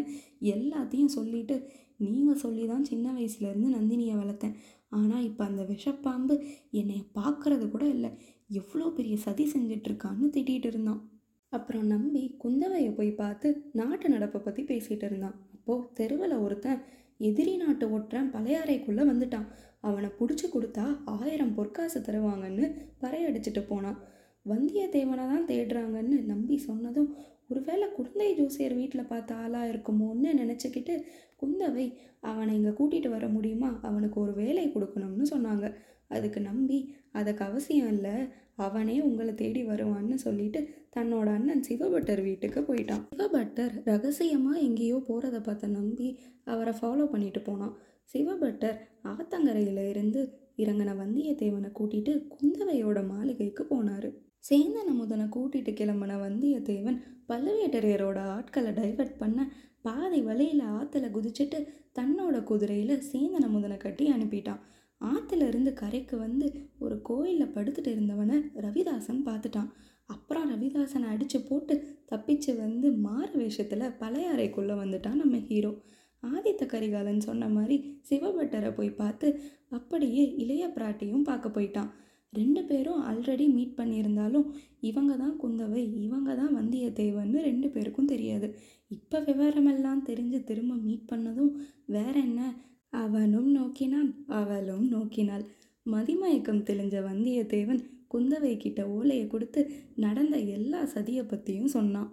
எல்லாத்தையும் சொல்லிட்டு நீங்கள் சொல்லி தான் சின்ன வயசுலேருந்து நந்தினியை வளர்த்தேன். ஆனால் இப்போ அந்த விஷப்பாம்பு என்னை பார்க்கறது கூட இல்லை. எவ்வளோ பெரிய சதி செஞ்சிட்ருக்கான்னு திட்டிகிட்டு இருந்தான். அப்புறம் நம்பி குந்தவையை போய் பார்த்து நாட்டு நடப்பை பற்றி பேசிகிட்டு இருந்தான். அப்போது தெருவில் ஒருத்தன் எதிரி நாட்டு ஒற்றன் பழையாறைக்குள்ளே வந்துட்டான். அவனை பிடிச்சி கொடுத்தா ஆயிரம் பொற்காசு தருவாங்கன்னு பறையடிச்சிட்டு போனான். வந்தியத்தேவனை தான் தேடுறாங்கன்னு நம்பி சொன்னதும் ஒருவேளை குழந்தை ஜோசியர் வீட்டில் பார்த்த ஆளாக இருக்குமோன்னு நினச்சிக்கிட்டு குந்தவை அவனை இங்கே கூட்டிகிட்டு வர முடியுமா? அவனுக்கு ஒரு வேலை கொடுக்கணும்னு சொன்னாங்க. அதுக்கு நம்பி அதுக்கு அவசியம் இல்லை. அவனே உங்களை தேடி வருவான்னு சொல்லிட்டு தன்னோட அண்ணன் சிவபட்டர் வீட்டுக்கு போயிட்டான். சிவபட்டர் ரகசியமாக எங்கேயோ போகிறத பார்த்த நம்பி அவரை ஃபாலோ பண்ணிட்டு போனான். சிவபட்டர் ஆத்தங்கரையில் இருந்து இறங்கின வந்தியத்தேவனை கூட்டிட்டு குந்தவையோட மாளிகைக்கு போனார். சேந்தன் அமுதனை கூட்டிட்டு கிளம்பின வந்தியத்தேவன் பழுவேட்டரையரோட ஆட்களை டைவர்ட் பண்ண பாதை வழியில் ஆற்றுல குதிச்சுட்டு தன்னோட குதிரையில் சேந்தன் அமுதனை கட்டி அனுப்பிட்டான். ஆற்றுல இருந்து கரைக்கு வந்து ஒரு கோயிலில் படுத்துட்டு இருந்தவனை ரவிதாசன் பார்த்துட்டான். அப்புறம் ரவிதாசனை அடித்து போட்டு தப்பிச்சு வந்து மாறு வேஷத்தில் பழையாறைக்குள்ளே வந்துட்டான் நம்ம ஹீரோ ஆதித்த கரிகாலன் சொன்ன மாதிரி சிவபட்டரை போய் பார்த்து அப்படியே இளைய பிராட்டியும் பார்க்க போயிட்டான். ரெண்டு பேரும் ஆல்ரெடி மீட் பண்ணியிருந்தாலும் இவங்க தான் குந்தவை இவங்க தான் வந்தியத்தேவன்னு ரெண்டு பேருக்கும் தெரியாது. இப்போ விவரமெல்லாம் தெரிஞ்சு திரும்ப மீட் பண்ணதும் வேற என்ன? அவனும் நோக்கினான் அவளும் நோக்கினாள். மதிமயக்கம் தெளிஞ்ச வந்தியத்தேவன் குந்தவை கிட்ட ஓலையை கொடுத்து நடந்த எல்லா சதியை பற்றியும் சொன்னான்.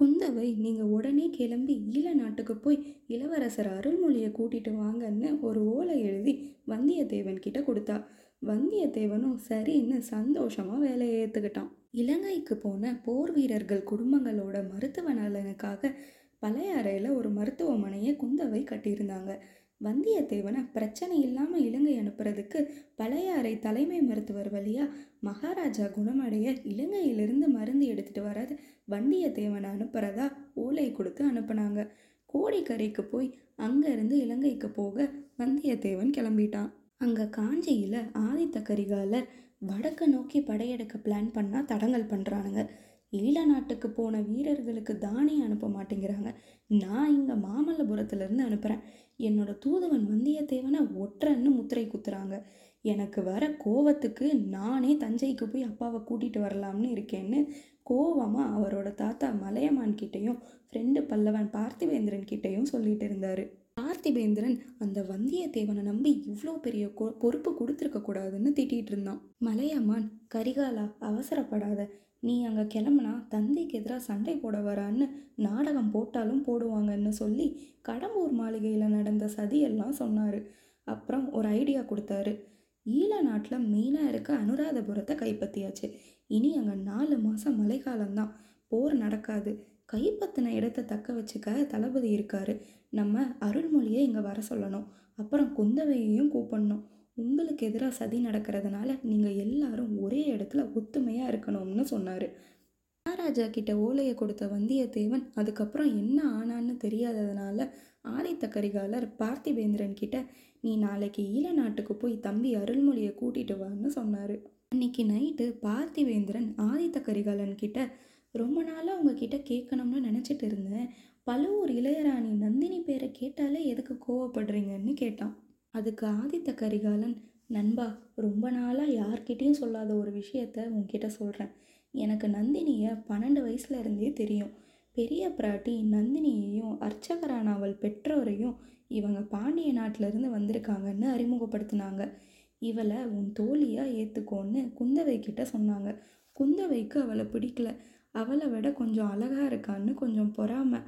குந்தவை நீங்கள் உடனே கிளம்பி ஈழ நாட்டுக்கு போய் இளவரசர் அருள்மொழியை கூட்டிட்டு வாங்கன்னு ஒரு ஓலை எழுதி வந்தியத்தேவன் கிட்ட கொடுத்தா. வந்தியத்தேவனும் சரின்னு சந்தோஷமாக வேலையை ஏற்றுக்கிட்டான் இலங்கைக்கு போன போர் வீரர்கள் குடும்பங்களோட மருத்துவ நலனுக்காக பழையாறையில் ஒரு மருத்துவமனையை குந்தவை கட்டியிருந்தாங்க. வந்தியத்தேவனை பிரச்சனை இல்லாமல் இலங்கை அனுப்புறதுக்கு பழையாறை தலைமை மருத்துவர் வழியாக மகாராஜா குணமடைய இலங்கையிலிருந்து மருந்து எடுத்துகிட்டு வராது வந்தியத்தேவனை அனுப்புறதா ஓலை கொடுத்து அனுப்புனாங்க. கோடிக்கரைக்கு போய் அங்கேருந்து இலங்கைக்கு போக வந்தியத்தேவன் கிளம்பிட்டான். அங்கே காஞ்சியில் ஆதித்த கரிகாலர் வடக்கு நோக்கி படையெடுக்க பிளான் பண்ணால் தடங்கல் பண்ணுறானுங்க ஈழ நாட்டுக்கு போன வீரர்களுக்கு தானியம் அனுப்ப மாட்டேங்கிறாங்க. நான் இங்கே மாமல்லபுரத்துலேருந்து அனுப்புகிறேன் என்னோட தூதுவன் வந்தியத்தேவனை ஒற்றன்னு முத்திரை குத்துறாங்க. எனக்கு வர கோவத்துக்கு நானே தஞ்சைக்கு போய் அப்பாவை கூட்டிகிட்டு வரலாம்னு இருக்கேன்னு கோவமாக அவரோட தாத்தா மலையமான் கிட்டேயும் ஃப்ரெண்டு பல்லவன் பார்த்திவேந்திரன் கிட்டேயும் சொல்லிட்டு இருந்தார். பார்த்திபேந்திரன் அந்த வந்தியத்தேவனை நம்பி இவ்வளோ பெரிய கொ- பொறுப்பு கொடுத்துருக்க கூடாதுன்னு திட்டிகிட்டு இருந்தான். மலையமான் கரிகாலா அவசரப்படாத. நீ அங்கே கிளம்புனா தந்தைக்கு எதிராக சண்டை போட வரான்னு நாடகம் போட்டாலும் போடுவாங்கன்னு சொல்லி கடம்பூர் மாளிகையில் நடந்த சதியெல்லாம் சொன்னார். அப்புறம் ஒரு ஐடியா கொடுத்தாரு. ஈழ நாட்டில் மெயினாக இருக்க அனுராதபுரத்தை கைப்பற்றியாச்சு. இனி அங்கே நாலு மாதம் மழைக்காலம்தான். போர் நடக்காது. கைப்பற்றின இடத்த தக்க வச்சுக்க தளபதி இருக்காரு. நம்ம அருள்மொழியை இங்கே வர சொல்லணும். அப்புறம் குந்தவையையும் கூப்பிடணும். உங்களுக்கு எதிராக சதி நடக்கிறதுனால நீங்கள் எல்லாரும் ஒரே இடத்துல ஒத்துமையாக இருக்கணும்னு சொன்னார். மகாராஜா கிட்ட ஓலையை கொடுத்த வந்தியத்தேவன் அதுக்கப்புறம் என்ன ஆனான்னு தெரியாததுனால ஆதித்த கரிகாலர் பார்த்திபேந்திரன் கிட்ட நீ நாளைக்கு ஈழ நாட்டுக்கு போய் தம்பி அருள்மொழியை கூட்டிட்டு வான்னு சொன்னார். அன்னைக்கு நைட்டு பார்த்திவேந்திரன் ஆதித்த கரிகாலன் கிட்ட ரொம்ப நாளாக உங்ககிட்ட கேட்கணும்னு நினச்சிட்டு இருந்தேன். பழுவூர் இளையராணி நந்தினி பேரை கேட்டாலே எதுக்கு கோவப்படுறீங்கன்னு கேட்டான். அதுக்கு ஆதித்த கரிகாலன் நண்பா ரொம்ப நாளாக யார்கிட்டயும் சொல்லாத ஒரு விஷயத்த உன்கிட்ட சொல்கிறேன் எனக்கு நந்தினியை பன்னெண்டு வயசுல இருந்தே தெரியும். பெரிய பிராட்டி நந்தினியையும் அர்ச்சகரான அவள் பெற்றோரையும் இவங்க பாண்டிய நாட்டிலேருந்து வந்திருக்காங்கன்னு அறிமுகப்படுத்தினாங்க. இவளை உன் தோழியாக ஏற்றுக்கோன்னு குந்தவை கிட்ட சொன்னாங்க. குந்தவைக்கு அவளை பிடிக்கல. அவளை விட கொஞ்சம் அழகாக இருக்கான்னு கொஞ்சம் பொறாமை.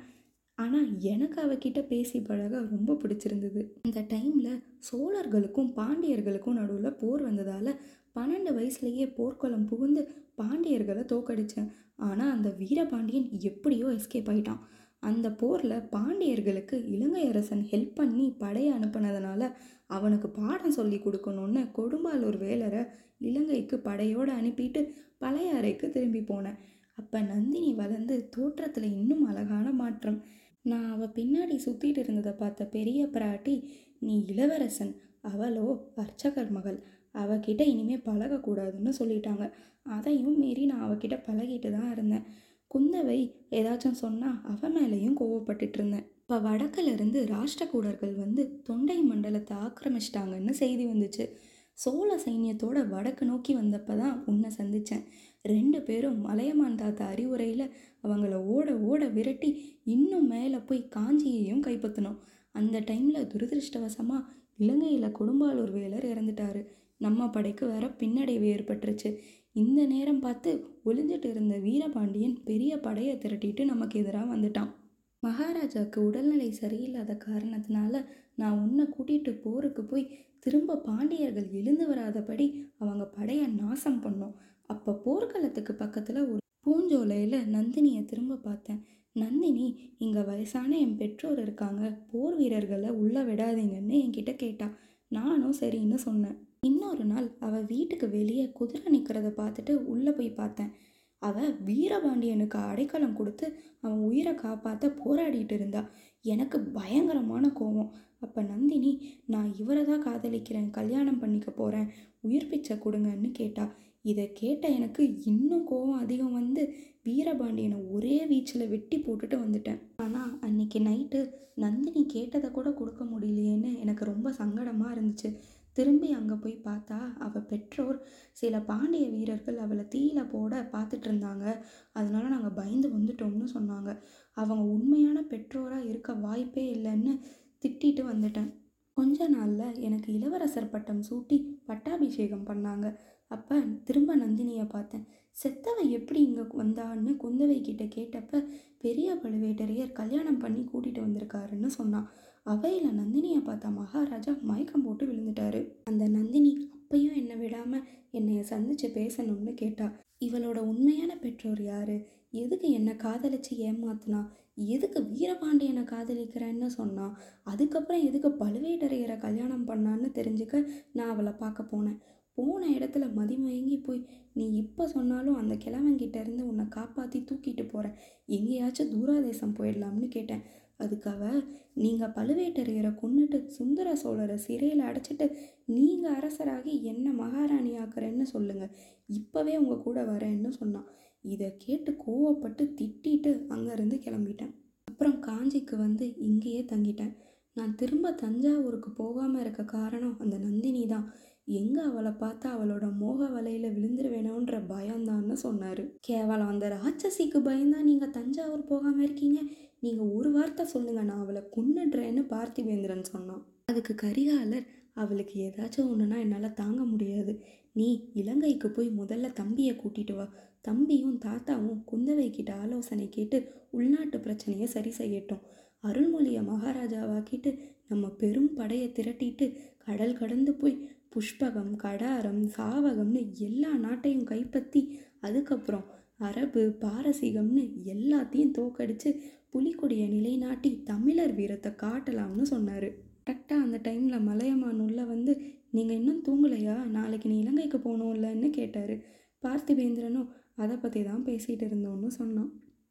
ஆனால் எனக்கு அவகிட்ட பேசி பழக ரொம்ப பிடிச்சிருந்தது. இந்த டைமில் சோழர்களுக்கும் பாண்டியர்களுக்கும் நடுவில் போர் வந்ததால் பன்னெண்டு வயசுலேயே போர்க்குளம் புகுந்து பாண்டியர்களை தோக்கடித்தேன் ஆனால் அந்த வீரபாண்டியன் எப்படியோ எஸ்கேப் ஆயிட்டான். அந்த போரில் பாண்டியர்களுக்கு இலங்கை அரசன் ஹெல்ப் பண்ணி படையை அனுப்புனதுனால அவனுக்கு பாடம் சொல்லி கொடுக்கணும்னு கொடும்பாலூர் வேலரை இலங்கைக்கு படையோடு அனுப்பிட்டு பழையாறைக்கு திரும்பி போனேன். அப்போ நந்தினி வளர்ந்து தோற்றத்தில் இன்னும் அழகான மாற்றம். நான் அவள் பின்னாடி சுற்றிட்டு இருந்ததை பார்த்த பெரிய பிராட்டி நீ இளவரசன் அவளோ அர்ச்சகர் மகள். அவகிட்ட இனிமேல் பழகக்கூடாதுன்னு சொல்லிட்டாங்க. அதையும் மீறி நான் அவகிட்ட பழகிட்டு தான் இருந்தேன். குந்தவை ஏதாச்சும் சொன்னால் அவன் மேலேயும் கோவப்பட்டுட்டு இருந்தேன். இப்போ வடக்கிலிருந்து ராஷ்டிரகூடர்கள் வந்து தொண்டை மண்டலத்தை ஆக்கிரமிச்சிட்டாங்கன்னு செய்தி வந்துச்சு. சோழ சைன்யத்தோட வடக்கு நோக்கி வந்தப்போ தான் உன்னை சந்தித்தேன் ரெண்டு பேரும் மலையமான் தாத்தா அறிவுரையில் அவங்கள ஓட ஓட விரட்டி இன்னும் மேலே போய் காஞ்சியையும் கைப்பற்றினோம் அந்த டைமில் துரதிருஷ்டவசமாக இலங்கையில் கொடும்பாலூர் வேலர் இறந்துட்டாரு. நம்ம படைக்கு வேற பின்னடைவு ஏற்பட்டுருச்சு. இந்த நேரம் பார்த்து ஒளிஞ்சிட்டு இருந்த வீரபாண்டியன் பெரிய படையை திரட்டிட்டு நமக்கு எதிராக வந்துட்டான். மகாராஜாவுக்கு உடல்நிலை சரியில்லாத காரணத்தினால நான் உன்னை கூட்டிகிட்டு போருக்கு போய் திரும்ப பாண்டியர்கள் எழுந்து வராதபடி அவங்க படையை நாசம் பண்ணோம். அப்போ போர்க்களத்துக்கு பக்கத்தில் ஒரு பூஞ்சோலையில் நந்தினியை திரும்ப பார்த்தேன். நந்தினி இங்கே வயசான என் பெற்றோர் இருக்காங்க. போர் வீரர்களை உள்ளே விடாதீங்கன்னு என்கிட்ட கேட்டா. நானும் சரின்னு சொன்னேன். இன்னொரு நாள் அவள் வீட்டுக்கு வெளியே குதிரை நிற்கிறத பார்த்துட்டு உள்ளே போய் பார்த்தேன். அவள் வீரபாண்டியனுக்கு அடைக்கலம் கொடுத்து அவன் உயிரை காப்பாற்ற போராடிட்டு இருந்தா. எனக்கு பயங்கரமான கோபம் அப்போ நந்தினி நான் இவரை தான் காதலிக்கிறேன். கல்யாணம் பண்ணிக்க போகிறேன் உயிர் பிச்சை கொடுங்கன்னு கேட்டா. இதை கேட்ட எனக்கு இன்னும் கோபம் அதிகம் வந்து வீரபாண்டியனை ஒரே வீச்சில் வெட்டி போட்டுட்டு வந்துட்டேன். ஆனால் அன்னைக்கு நைட்டு நந்தினி கேட்டதை கூட கொடுக்க முடியலையேன்னு எனக்கு ரொம்ப சங்கடமாக இருந்துச்சு. திரும்பி அங்கே போய் பார்த்தா அவள் பெற்றோர் சில பாண்டிய வீரர்கள் அவளை தீயில போட பார்த்துட்டு இருந்தாங்க. அதனால நாங்கள் பயந்து வந்துட்டோம்னு சொன்னாங்க. அவங்க உண்மையான பெற்றோராக இருக்க வாய்ப்பே இல்லைன்னு திட்டிட்டு வந்துட்டேன். கொஞ்ச நாளில் எனக்கு இளவரசர் பட்டம் சூட்டி பட்டாபிஷேகம் பண்ணாங்க. அப்போ திரும்ப நந்தினியை பார்த்தேன். செத்தவ எப்படி இங்கே வந்தான்னு குந்தவை கிட்ட கேட்டப்ப பெரிய பழுவேட்டரையர் கல்யாணம் பண்ணி கூட்டிகிட்டு வந்திருக்காருன்னு சொன்னான். அவையில் நந்தினியை பார்த்தா மகாராஜா மயக்கம் போட்டு விழுந்துட்டாரு. அந்த நந்தினி அப்பையும் என்னை விடாமல் என்னைய சந்தித்து பேசணும்னு கேட்டா இவளோட உண்மையான பெற்றோர் யார்? எதுக்கு என்னை காதலிச்சு ஏமாத்துனா? எதுக்கு வீரபாண்டியனை காதலிக்கிறேன்னு சொன்னான் அதுக்கப்புறம் எதுக்கு பழுவேட்டரையரை கல்யாணம் பண்ணான்னு தெரிஞ்சுக்க நான் அவளை பார்க்க போனேன். போன இடத்துல மதிமயங்கி போய் நீ இப்போ சொன்னாலும் அந்த கிழவங்கிட்ட இருந்து உன்னை காப்பாற்றி தூக்கிட்டு போகிறேன் எங்கேயாச்சும் தூராதேசம் போயிடலாம்னு கேட்டேன். அதுக்காக நீங்கள் பழுவேட்டரையரை கொன்னுட்டு சுந்தர சோழரை சிறையில் அடைச்சிட்டு நீங்கள் அரசராகி என்ன மகாராணி ஆக்குறேன்னு சொல்லுங்கள் இப்போவே உங்கள் கூட வரேன்னு சொன்னான் இதை கேட்டு கோவப்பட்டு திட்டிட்டு அங்கேருந்து கிளம்பிட்டேன். அப்புறம் காஞ்சிக்கு வந்து இங்கேயே தங்கிட்டேன். நான் திரும்ப தஞ்சாவூருக்கு போகாமல் இருக்க காரணம் அந்த நந்தினி தான் எங்கே அவளை பார்த்தா அவளோட மோக வலையில் விழுந்துருவேணுன்ற பயம்தான்னு சொன்னார். கேவலம் அந்த ராட்சசிக்கு பயந்தா நீங்கள் தஞ்சாவூர் போகாமல் இருக்கீங்க. நீங்கள் ஒரு வார்த்தை சொல்லுங்க நான் அவளை கொன்னுடுறேன்னு பார்த்திவேந்திரன் சொன்னான். அதுக்கு கரிகாலர் அவளுக்கு ஏதாச்சும் ஒன்றுனா என்னால் தாங்க முடியாது. நீ இலங்கைக்கு போய் முதல்ல தம்பியை கூட்டிட்டு வா. தம்பியும் தாத்தாவும் குந்தவை கிட்ட ஆலோசனை கேட்டு உள்நாட்டு பிரச்சனையை சரி செய்யட்டும். அருள்மொழியை மகாராஜாவாக்கிட்டு நம்ம பெரும் படையை திரட்டிட்டு கடல் கடந்து போய் புஷ்பகம் கடாரம் சாவகம்னு எல்லா நாட்டையும் கைப்பற்றி அதுக்கப்புறம் அரபு பாரசீகம்னு எல்லாத்தையும் தோக்கடிச்சு புலிக்கொடியை நிலைநாட்டி தமிழர் வீரத்தை காட்டலாம்னு சொன்னார். கரெக்டாக அந்த டைமில் மலையமான் உள்ள வந்து நீங்கள் இன்னும் தூங்கலையா? நாளைக்கு நீ இலங்கைக்கு போகணும்லன்னு கேட்டார். பார்த்திபேந்திரனும் அதை பற்றி தான் பேசிகிட்டு இருந்தோன்னு சொன்னான்.